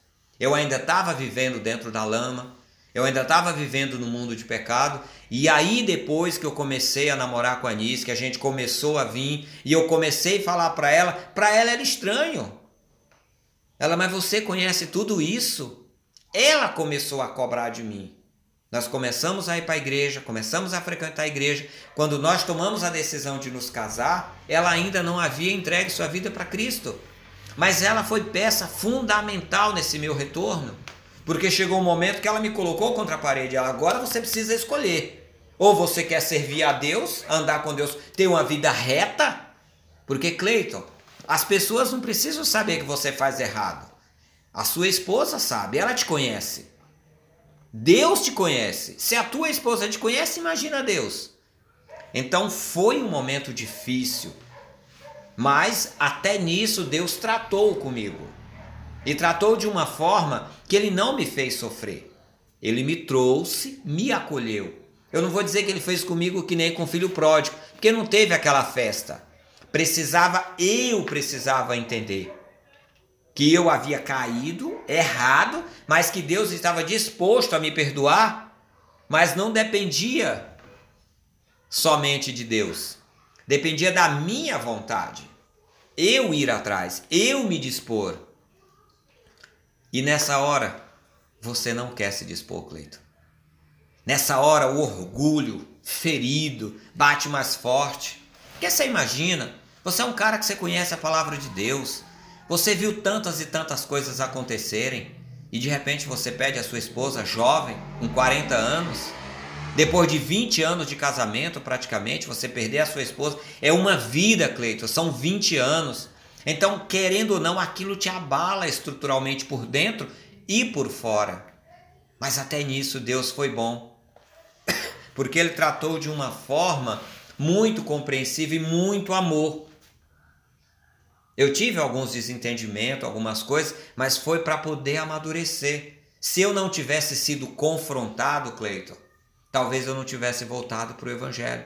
Eu ainda estava vivendo dentro da lama, eu ainda estava vivendo no mundo de pecado. E aí, depois que eu comecei a namorar com a Anice, que a gente começou a vir, e eu comecei a falar para ela, para ela era estranho. Ela, mas você conhece tudo isso? Ela começou a cobrar de mim. Nós começamos a ir para a igreja, começamos a frequentar a igreja. Quando nós tomamos a decisão de nos casar, ela ainda não havia entregue sua vida para Cristo. Mas ela foi peça fundamental nesse meu retorno, porque chegou um momento que ela me colocou contra a parede. Ela, agora você precisa escolher. Ou você quer servir a Deus, andar com Deus, ter uma vida reta? Porque, Cleiton, as pessoas não precisam saber que você faz errado. A sua esposa sabe, ela te conhece. Deus te conhece. Se a tua esposa te conhece, imagina Deus. Então foi um momento difícil, mas até nisso Deus tratou comigo. E tratou de uma forma que ele não me fez sofrer. Ele me trouxe, me acolheu. Eu não vou dizer que ele fez comigo que nem com o filho pródigo, porque não teve aquela festa. Precisava, eu precisava entender que eu havia caído, errado, mas que Deus estava disposto a me perdoar, mas não dependia somente de Deus. Dependia da minha vontade eu ir atrás, eu me dispor. E nessa hora, você não quer se dispor, Cleito. Nessa hora, o orgulho, ferido, bate mais forte. Porque você imagina, você é um cara que você conhece a palavra de Deus, você viu tantas e tantas coisas acontecerem, e de repente você pede a sua esposa jovem, com 40 anos, depois de 20 anos de casamento, praticamente, você perder a sua esposa, é uma vida, Cleiton, são 20 anos. Então, querendo ou não, aquilo te abala estruturalmente por dentro e por fora. Mas até nisso Deus foi bom. Porque ele tratou de uma forma muito compreensiva e muito amor. Eu tive alguns desentendimentos, algumas coisas, mas foi para poder amadurecer. Se eu não tivesse sido confrontado, Cleiton, talvez eu não tivesse voltado para o Evangelho.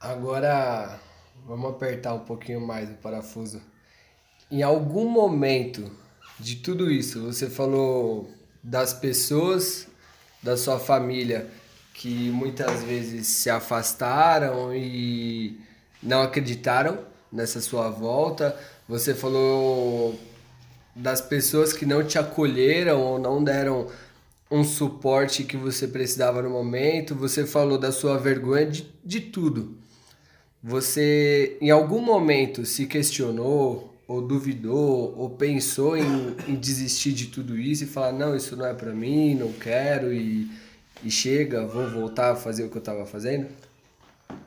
Agora, vamos apertar um pouquinho mais o parafuso. Em algum momento de tudo isso, você falou das pessoas da sua família que muitas vezes se afastaram e não acreditaram nessa sua volta. Você falou das pessoas que não te acolheram ou não deram um suporte que você precisava no momento, você falou da sua vergonha de, de tudo. Você em algum momento se questionou, ou duvidou, ou pensou em, em desistir de tudo isso e falar: não, isso não é para mim, não quero e, e chega, vou voltar a fazer o que eu estava fazendo?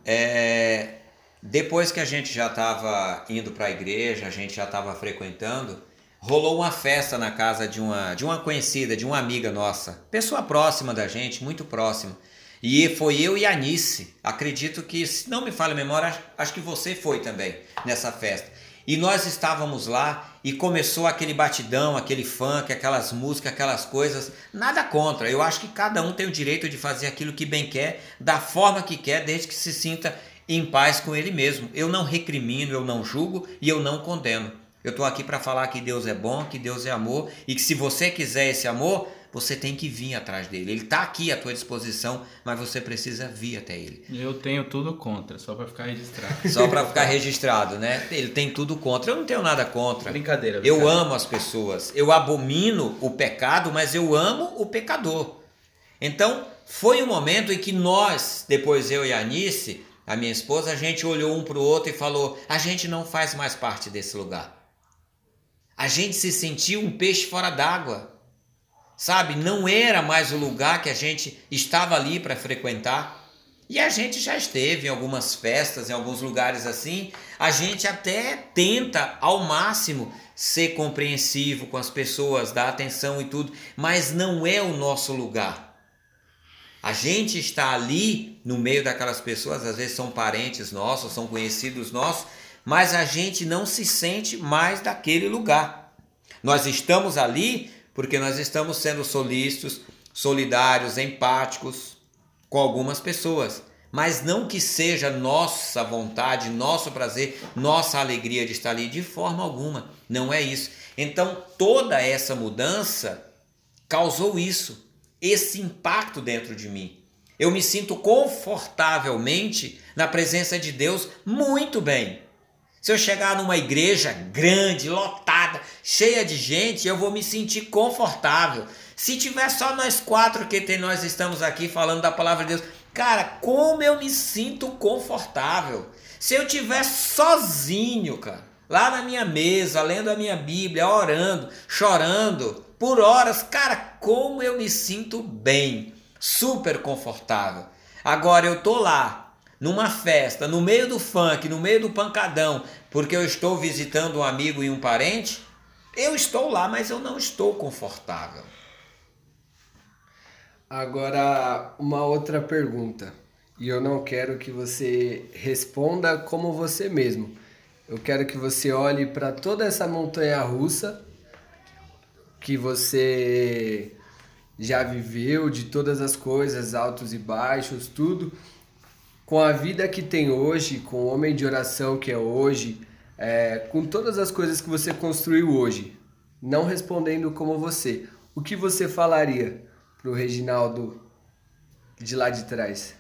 É, depois que a gente já estava indo para a igreja, a gente já estava frequentando, rolou uma festa na casa de uma, de uma conhecida, de uma amiga nossa, pessoa próxima da gente, muito próxima. E foi eu e a Anice. Acredito que, se não me falha a memória, acho que você foi também nessa festa. E nós estávamos lá e começou aquele batidão, aquele funk, aquelas músicas, aquelas coisas. Nada contra. Eu acho que cada um tem o direito de fazer aquilo que bem quer, da forma que quer, desde que se sinta em paz com ele mesmo. Eu não recrimino, eu não julgo e eu não condeno. Eu estou aqui para falar que Deus é bom, que Deus é amor e que se você quiser esse amor, você tem que vir atrás dele. Ele está aqui à tua disposição, mas você precisa vir até ele. Eu tenho tudo contra, só para ficar registrado. Só para ficar registrado, né? Ele tem tudo contra. Eu não tenho nada contra. Brincadeira, brincadeira. Eu amo as pessoas. Eu abomino o pecado, mas eu amo o pecador. Então, foi um momento em que nós, depois eu e a Anice, a minha esposa, a gente olhou um para o outro e falou: a gente não faz mais parte desse lugar. A gente se sentiu um peixe fora d'água. Sabe? Não era mais o lugar que a gente estava ali para frequentar. E a gente já esteve em algumas festas, em alguns lugares assim. A gente até tenta ao máximo ser compreensivo com as pessoas, dar atenção e tudo, mas não é o nosso lugar. A gente está ali no meio daquelas pessoas, às vezes são parentes nossos, são conhecidos nossos, mas a gente não se sente mais daquele lugar. Nós estamos ali porque nós estamos sendo solícitos, solidários, empáticos com algumas pessoas, mas não que seja nossa vontade, nosso prazer, nossa alegria de estar ali de forma alguma. Não é isso. Então, toda essa mudança causou isso esse impacto dentro de mim. Eu me sinto confortavelmente na presença de Deus muito bem. Se eu chegar numa igreja grande, lotada, cheia de gente, eu vou me sentir confortável. Se tiver só nós quatro que nós estamos aqui falando da palavra de Deus, cara, como eu me sinto confortável. Se eu tiver sozinho, cara, lá na minha mesa, lendo a minha Bíblia, orando, chorando, por horas, cara, como eu me sinto bem, super confortável. Agora eu tô lá, numa festa, no meio do funk, no meio do pancadão, porque eu estou visitando um amigo e um parente, eu estou lá, mas eu não estou confortável. Agora, uma outra pergunta. E eu não quero que você responda como você mesmo. Eu quero que você olhe para toda essa montanha russa que você já viveu, de todas as coisas, altos e baixos, tudo, com a vida que tem hoje, com o homem de oração que é hoje, é, com todas as coisas que você construiu hoje, não respondendo como você, o que você falaria pro Reginaldo de lá de trás?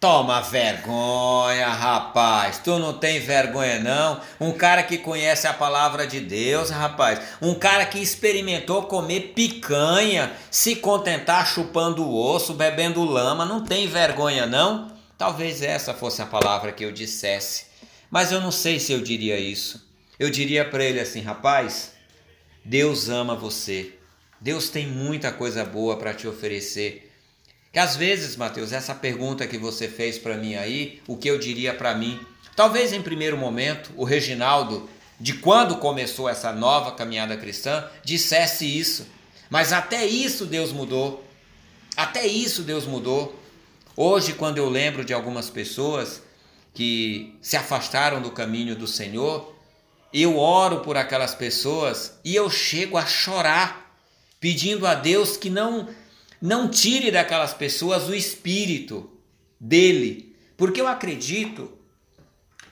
Toma vergonha, rapaz. Tu não tem vergonha, não? Um cara que conhece a palavra de Deus, rapaz. Um cara que experimentou comer picanha, se contentar chupando osso, bebendo lama. Não tem vergonha, não? Talvez essa fosse a palavra que eu dissesse. Mas eu não sei se eu diria isso. Eu diria para ele assim, rapaz, Deus ama você. Deus tem muita coisa boa para te oferecer. Que às vezes, Mateus, essa pergunta que você fez para mim aí, o que eu diria para mim? Talvez em primeiro momento o Reginaldo, de quando começou essa nova caminhada cristã, dissesse isso. Mas até isso Deus mudou. Até isso Deus mudou. Hoje, quando eu lembro de algumas pessoas que se afastaram do caminho do Senhor, eu oro por aquelas pessoas e eu chego a chorar, pedindo a Deus que não não tire daquelas pessoas o espírito dele, porque eu acredito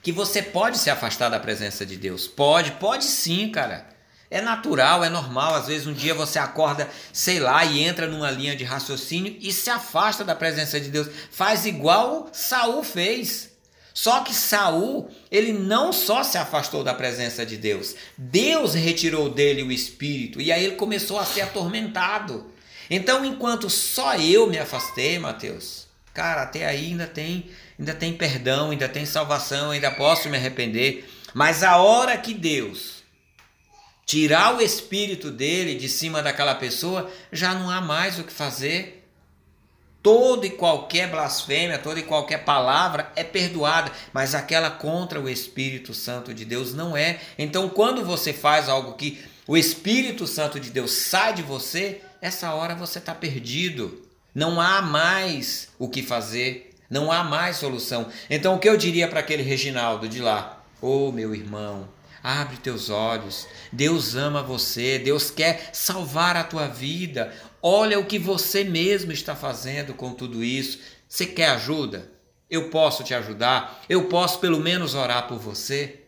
que você pode se afastar da presença de Deus. Pode, pode sim, cara. É natural, é normal. Às vezes um dia você acorda, sei lá, e entra numa linha de raciocínio e se afasta da presença de Deus. Faz igual Saul fez. Só que Saul, ele não só se afastou da presença de Deus, Deus retirou dele o espírito e aí ele começou a ser atormentado. Então, enquanto só eu me afastei, Mateus, cara, até aí ainda tem, ainda tem perdão, ainda tem salvação, ainda posso me arrepender. Mas a hora que Deus tirar o espírito dele de cima daquela pessoa, já não há mais o que fazer. Toda e qualquer blasfêmia, toda e qualquer palavra é perdoada, mas aquela contra o Espírito Santo de Deus não é. Então, quando você faz algo que o Espírito Santo de Deus sai de você, essa hora você está perdido. Não há mais o que fazer, não há mais solução. Então, o que eu diria para aquele Reginaldo de lá? Ô oh, meu irmão, abre teus olhos. Deus ama você, Deus quer salvar a tua vida. Olha o que você mesmo está fazendo com tudo isso. Você quer ajuda? Eu posso te ajudar? Eu posso pelo menos orar por você?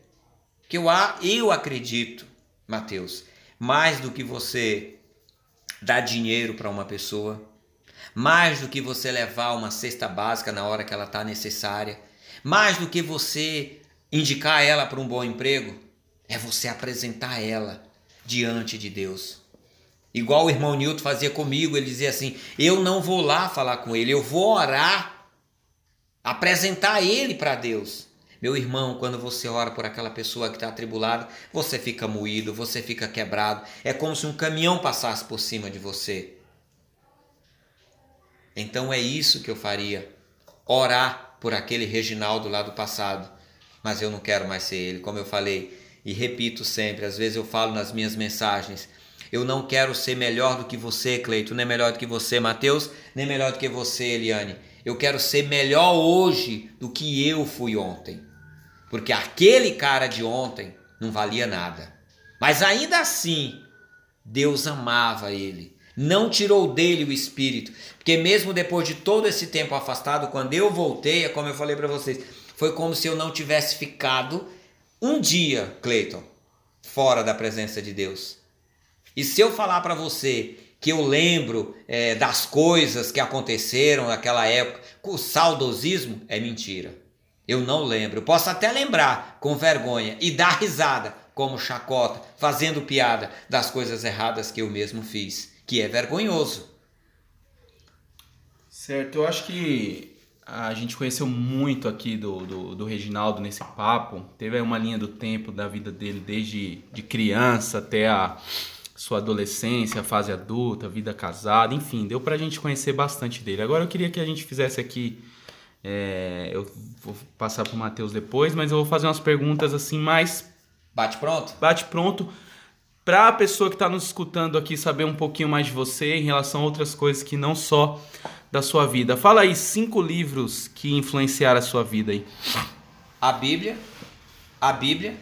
Que eu, eu acredito, Mateus, mais do que você dar dinheiro para uma pessoa, mais do que você levar uma cesta básica na hora que ela está necessária, mais do que você indicar ela para um bom emprego, é você apresentar ela diante de Deus. Igual o irmão Newton fazia comigo, ele dizia assim: Eu não vou lá falar com ele, eu vou orar, apresentar ele para Deus. Meu irmão, quando você ora por aquela pessoa que está atribulada, você fica moído, você fica quebrado. É como se um caminhão passasse por cima de você. Então é isso que eu faria: orar por aquele Reginaldo lá do passado. Mas eu não quero mais ser ele, como eu falei e repito sempre. Às vezes eu falo nas minhas mensagens eu não quero ser melhor do que você, Cleito, nem melhor do que você, Mateus, nem melhor do que você, Eliane. Eu quero ser melhor hoje do que eu fui ontem. Porque aquele cara de ontem não valia nada. Mas ainda assim, Deus amava ele. Não tirou dele o espírito. Porque mesmo depois de todo esse tempo afastado, quando eu voltei, é como eu falei para vocês, foi como se eu não tivesse ficado um dia, Cleiton, fora da presença de Deus. E se eu falar para você que eu lembro é, das coisas que aconteceram naquela época, com saudosismo, é mentira. Eu não lembro. Eu posso até lembrar com vergonha e dar risada, como chacota, fazendo piada das coisas erradas que eu mesmo fiz, que é vergonhoso. Certo, eu acho que a gente conheceu muito aqui do, do, do, Reginaldo nesse papo. Teve uma linha do tempo da vida dele, desde de criança até a sua adolescência, fase adulta, vida casada, enfim, deu pra gente conhecer bastante dele. Agora eu queria que a gente fizesse aqui. É, eu vou passar pro Matheus depois, mas eu vou fazer umas perguntas assim mais. Bate pronto? Bate pronto. Pra pessoa que está nos escutando aqui saber um pouquinho mais de você em relação a outras coisas que não só da sua vida. Fala aí cinco livros que influenciaram a sua vida aí. A Bíblia, a Bíblia,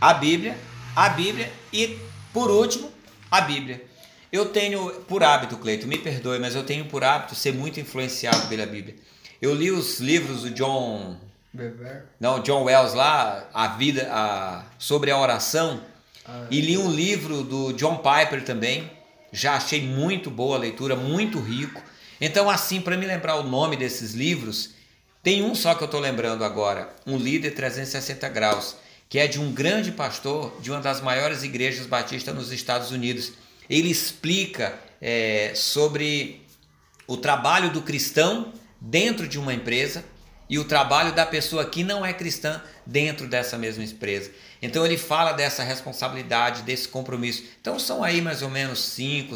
a Bíblia, a Bíblia e por último, a Bíblia. Eu tenho por hábito, Cleito, me perdoe, mas eu tenho por hábito ser muito influenciado pela Bíblia. Eu li os livros do John. Bever. Não, John Wells lá, a vida, a, sobre a oração. Ah, e li um livro do John Piper também. Já achei muito boa a leitura, muito rico. Então, assim, para me lembrar o nome desses livros, tem um só que eu estou lembrando agora: Um Líder 360 Graus que é de um grande pastor de uma das maiores igrejas batistas nos Estados Unidos. Ele explica é, sobre o trabalho do cristão dentro de uma empresa e o trabalho da pessoa que não é cristã dentro dessa mesma empresa. Então ele fala dessa responsabilidade, desse compromisso. Então são aí mais ou menos cinco,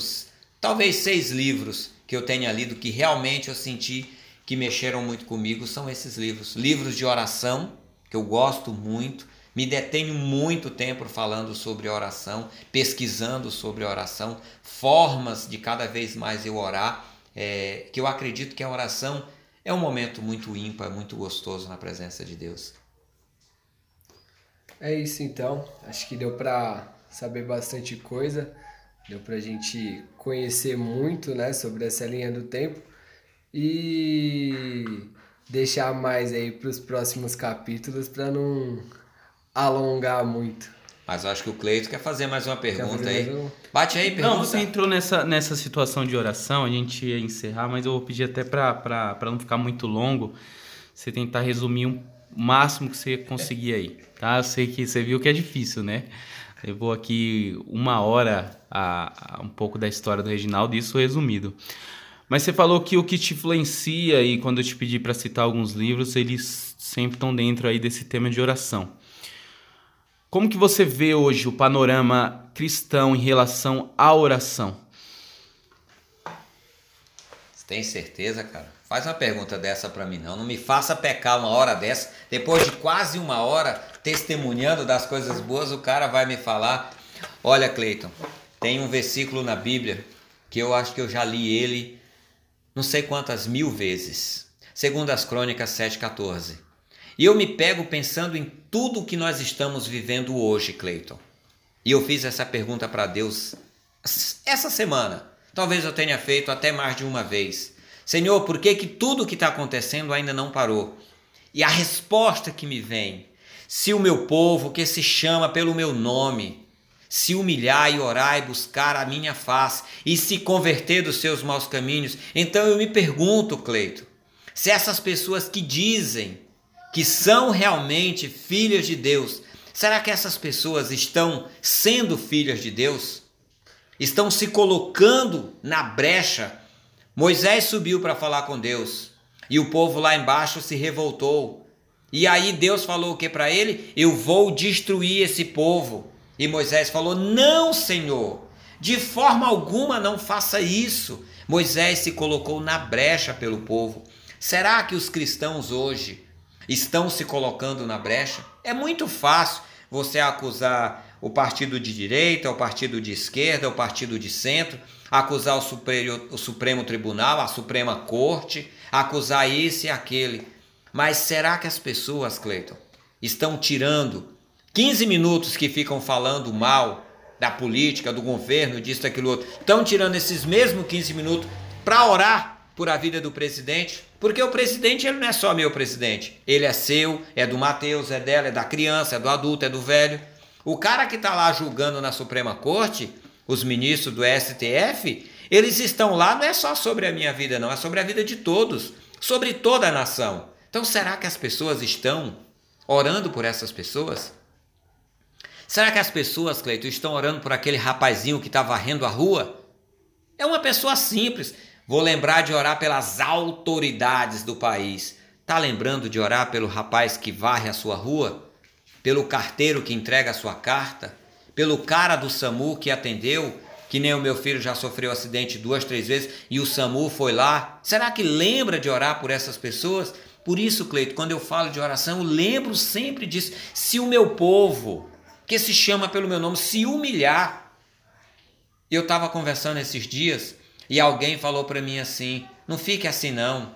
talvez seis livros que eu tenha lido que realmente eu senti que mexeram muito comigo. São esses livros, livros de oração que eu gosto muito, me detenho muito tempo falando sobre oração, pesquisando sobre oração, formas de cada vez mais eu orar, é, que eu acredito que a oração é um momento muito ímpar, muito gostoso na presença de Deus. É isso então, acho que deu para saber bastante coisa, deu para a gente conhecer muito né, sobre essa linha do tempo e deixar mais aí para os próximos capítulos para não alongar muito. Mas eu acho que o Cleito quer fazer mais uma pergunta aí. Um... Bate aí, pergunta. Não, você entrou nessa, nessa situação de oração, a gente ia encerrar, mas eu vou pedir até para não ficar muito longo, você tentar resumir um, o máximo que você conseguir aí, tá? Eu sei que você viu que é difícil, né? Eu vou aqui uma hora a, a um pouco da história do Reginaldo, isso resumido. Mas você falou que o que te influencia e quando eu te pedi para citar alguns livros, eles sempre estão dentro aí desse tema de oração. Como que você vê hoje o panorama cristão em relação à oração? Você tem certeza, cara? Faz uma pergunta dessa para mim não. Não me faça pecar uma hora dessa. Depois de quase uma hora testemunhando das coisas boas, o cara vai me falar. Olha, Cleiton, tem um versículo na Bíblia que eu acho que eu já li ele não sei quantas mil vezes. Segundo as Crônicas 7,14. E eu me pego pensando em tudo o que nós estamos vivendo hoje, Cleiton. E eu fiz essa pergunta para Deus essa semana. Talvez eu tenha feito até mais de uma vez. Senhor, por que, que tudo o que está acontecendo ainda não parou? E a resposta que me vem: se o meu povo, que se chama pelo meu nome, se humilhar e orar e buscar a minha face e se converter dos seus maus caminhos. Então eu me pergunto, Cleito, se essas pessoas que dizem que são realmente filhas de Deus, será que essas pessoas estão sendo filhas de Deus? Estão se colocando na brecha? Moisés subiu para falar com Deus e o povo lá embaixo se revoltou. E aí Deus falou o que para ele? Eu vou destruir esse povo. E Moisés falou: Não, Senhor, de forma alguma não faça isso. Moisés se colocou na brecha pelo povo. Será que os cristãos hoje estão se colocando na brecha? É muito fácil você acusar o partido de direita, o partido de esquerda, o partido de centro, acusar o, superior, o Supremo Tribunal, a Suprema Corte, acusar esse e aquele. Mas será que as pessoas, Cleiton, estão tirando 15 minutos que ficam falando mal da política, do governo, disso, daquilo outro, estão tirando esses mesmos 15 minutos para orar por a vida do presidente? Porque o presidente ele não é só meu presidente, ele é seu, é do Mateus, é dela, é da criança, é do adulto, é do velho. O cara que está lá julgando na Suprema Corte, os ministros do STF, eles estão lá não é só sobre a minha vida, não, é sobre a vida de todos, sobre toda a nação. Então será que as pessoas estão orando por essas pessoas? Será que as pessoas, Cleito, estão orando por aquele rapazinho que está varrendo a rua? É uma pessoa simples. Vou lembrar de orar pelas autoridades do país. Tá lembrando de orar pelo rapaz que varre a sua rua? Pelo carteiro que entrega a sua carta? Pelo cara do SAMU que atendeu? Que nem o meu filho já sofreu acidente duas, três vezes e o SAMU foi lá. Será que lembra de orar por essas pessoas? Por isso, Cleito, quando eu falo de oração, eu lembro sempre disso. Se o meu povo, que se chama pelo meu nome, se humilhar. Eu estava conversando esses dias e alguém falou para mim assim: não fique assim não,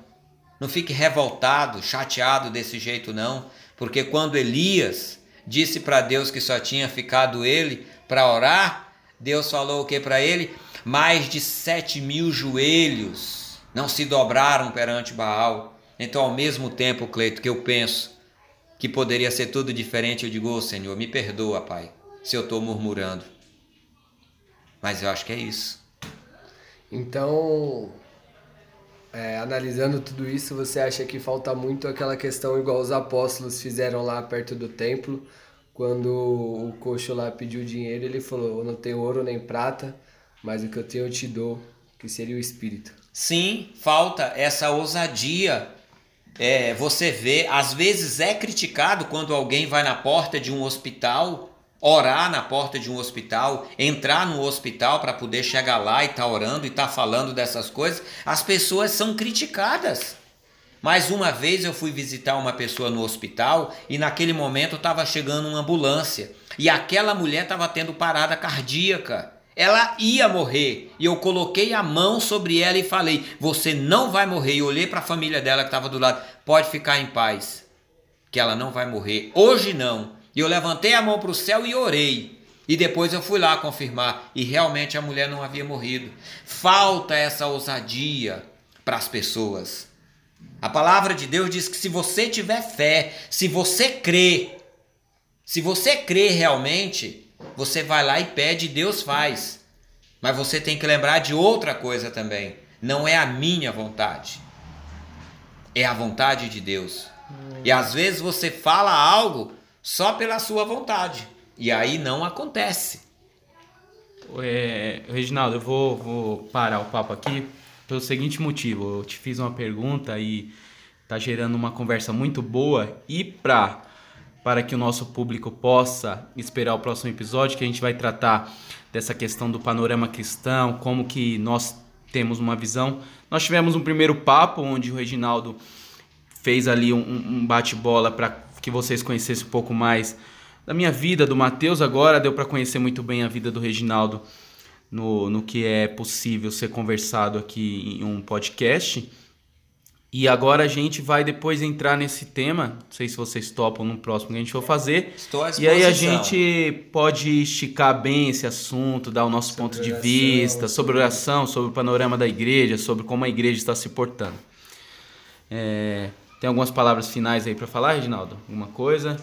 não fique revoltado, chateado desse jeito não, porque quando Elias disse para Deus que só tinha ficado ele para orar, Deus falou o que para ele? Mais de sete mil joelhos não se dobraram perante Baal. Então, ao mesmo tempo, Cleito, que eu penso que poderia ser tudo diferente, eu digo, oh, Senhor, me perdoa, Pai, se eu estou murmurando. Mas eu acho que é isso. Então, é, analisando tudo isso, você acha que falta muito aquela questão igual os apóstolos fizeram lá perto do templo, quando o coxo lá pediu dinheiro, ele falou: Eu não tenho ouro nem prata, mas o que eu tenho eu te dou, que seria o Espírito. Sim, falta essa ousadia é, você vê, às vezes é criticado quando alguém vai na porta de um hospital, orar na porta de um hospital, entrar no hospital para poder chegar lá e estar tá orando e estar tá falando dessas coisas. As pessoas são criticadas. Mais uma vez eu fui visitar uma pessoa no hospital e naquele momento estava chegando uma ambulância e aquela mulher estava tendo parada cardíaca. Ela ia morrer e eu coloquei a mão sobre ela e falei: Você não vai morrer. E olhei para a família dela que estava do lado: Pode ficar em paz, que ela não vai morrer. Hoje não. E eu levantei a mão para o céu e orei. E depois eu fui lá confirmar e realmente a mulher não havia morrido. Falta essa ousadia para as pessoas. A palavra de Deus diz que se você tiver fé, se você crê, se você crê realmente, você vai lá e pede, Deus faz. Mas você tem que lembrar de outra coisa também. Não é a minha vontade. É a vontade de Deus. E às vezes você fala algo só pela sua vontade. E aí não acontece. É, Reginaldo, eu vou, vou parar o papo aqui pelo seguinte motivo. Eu te fiz uma pergunta e tá gerando uma conversa muito boa. E para para que o nosso público possa esperar o próximo episódio, que a gente vai tratar dessa questão do panorama cristão, como que nós temos uma visão. Nós tivemos um primeiro papo onde o Reginaldo fez ali um, um bate-bola para que vocês conhecessem um pouco mais da minha vida, do Mateus. Agora deu para conhecer muito bem a vida do Reginaldo no, no que é possível ser conversado aqui em um podcast. E agora a gente vai depois entrar nesse tema, não sei se vocês topam no próximo que a gente for fazer. Estou à e aí a gente pode esticar bem esse assunto, dar o nosso sobre ponto de oração, vista, sobre oração, sobre o panorama da igreja, sobre como a igreja está se portando. É, tem algumas palavras finais aí para falar, Reginaldo? Alguma coisa?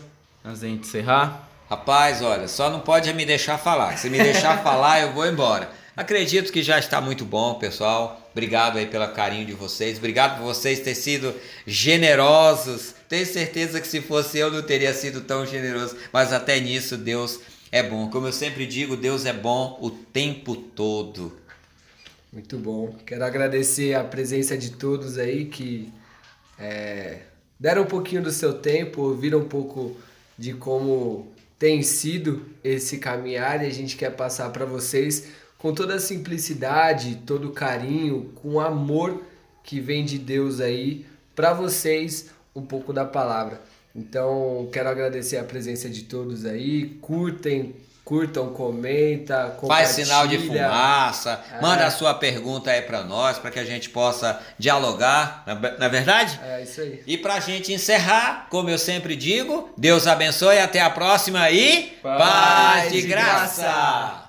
Antes da gente encerrar? Rapaz, olha, só não pode me deixar falar. Se me deixar falar, eu vou embora. Acredito que já está muito bom, pessoal. Obrigado aí pelo carinho de vocês. Obrigado por vocês terem sido generosos. Tenho certeza que se fosse eu não teria sido tão generoso. Mas até nisso Deus é bom. Como eu sempre digo, Deus é bom o tempo todo. Muito bom. Quero agradecer a presença de todos aí que é, deram um pouquinho do seu tempo, ouviram um pouco de como tem sido esse caminhar e a gente quer passar para vocês com toda a simplicidade, todo o carinho, com o amor que vem de Deus aí para vocês um pouco da palavra. Então, quero agradecer a presença de todos aí. Curtem, curtam, comenta, faz sinal de fumaça, é. manda a sua pergunta aí para nós, para que a gente possa dialogar, na é verdade? É isso aí. E para a gente encerrar, como eu sempre digo, Deus abençoe, até a próxima e paz, paz de graça. graça.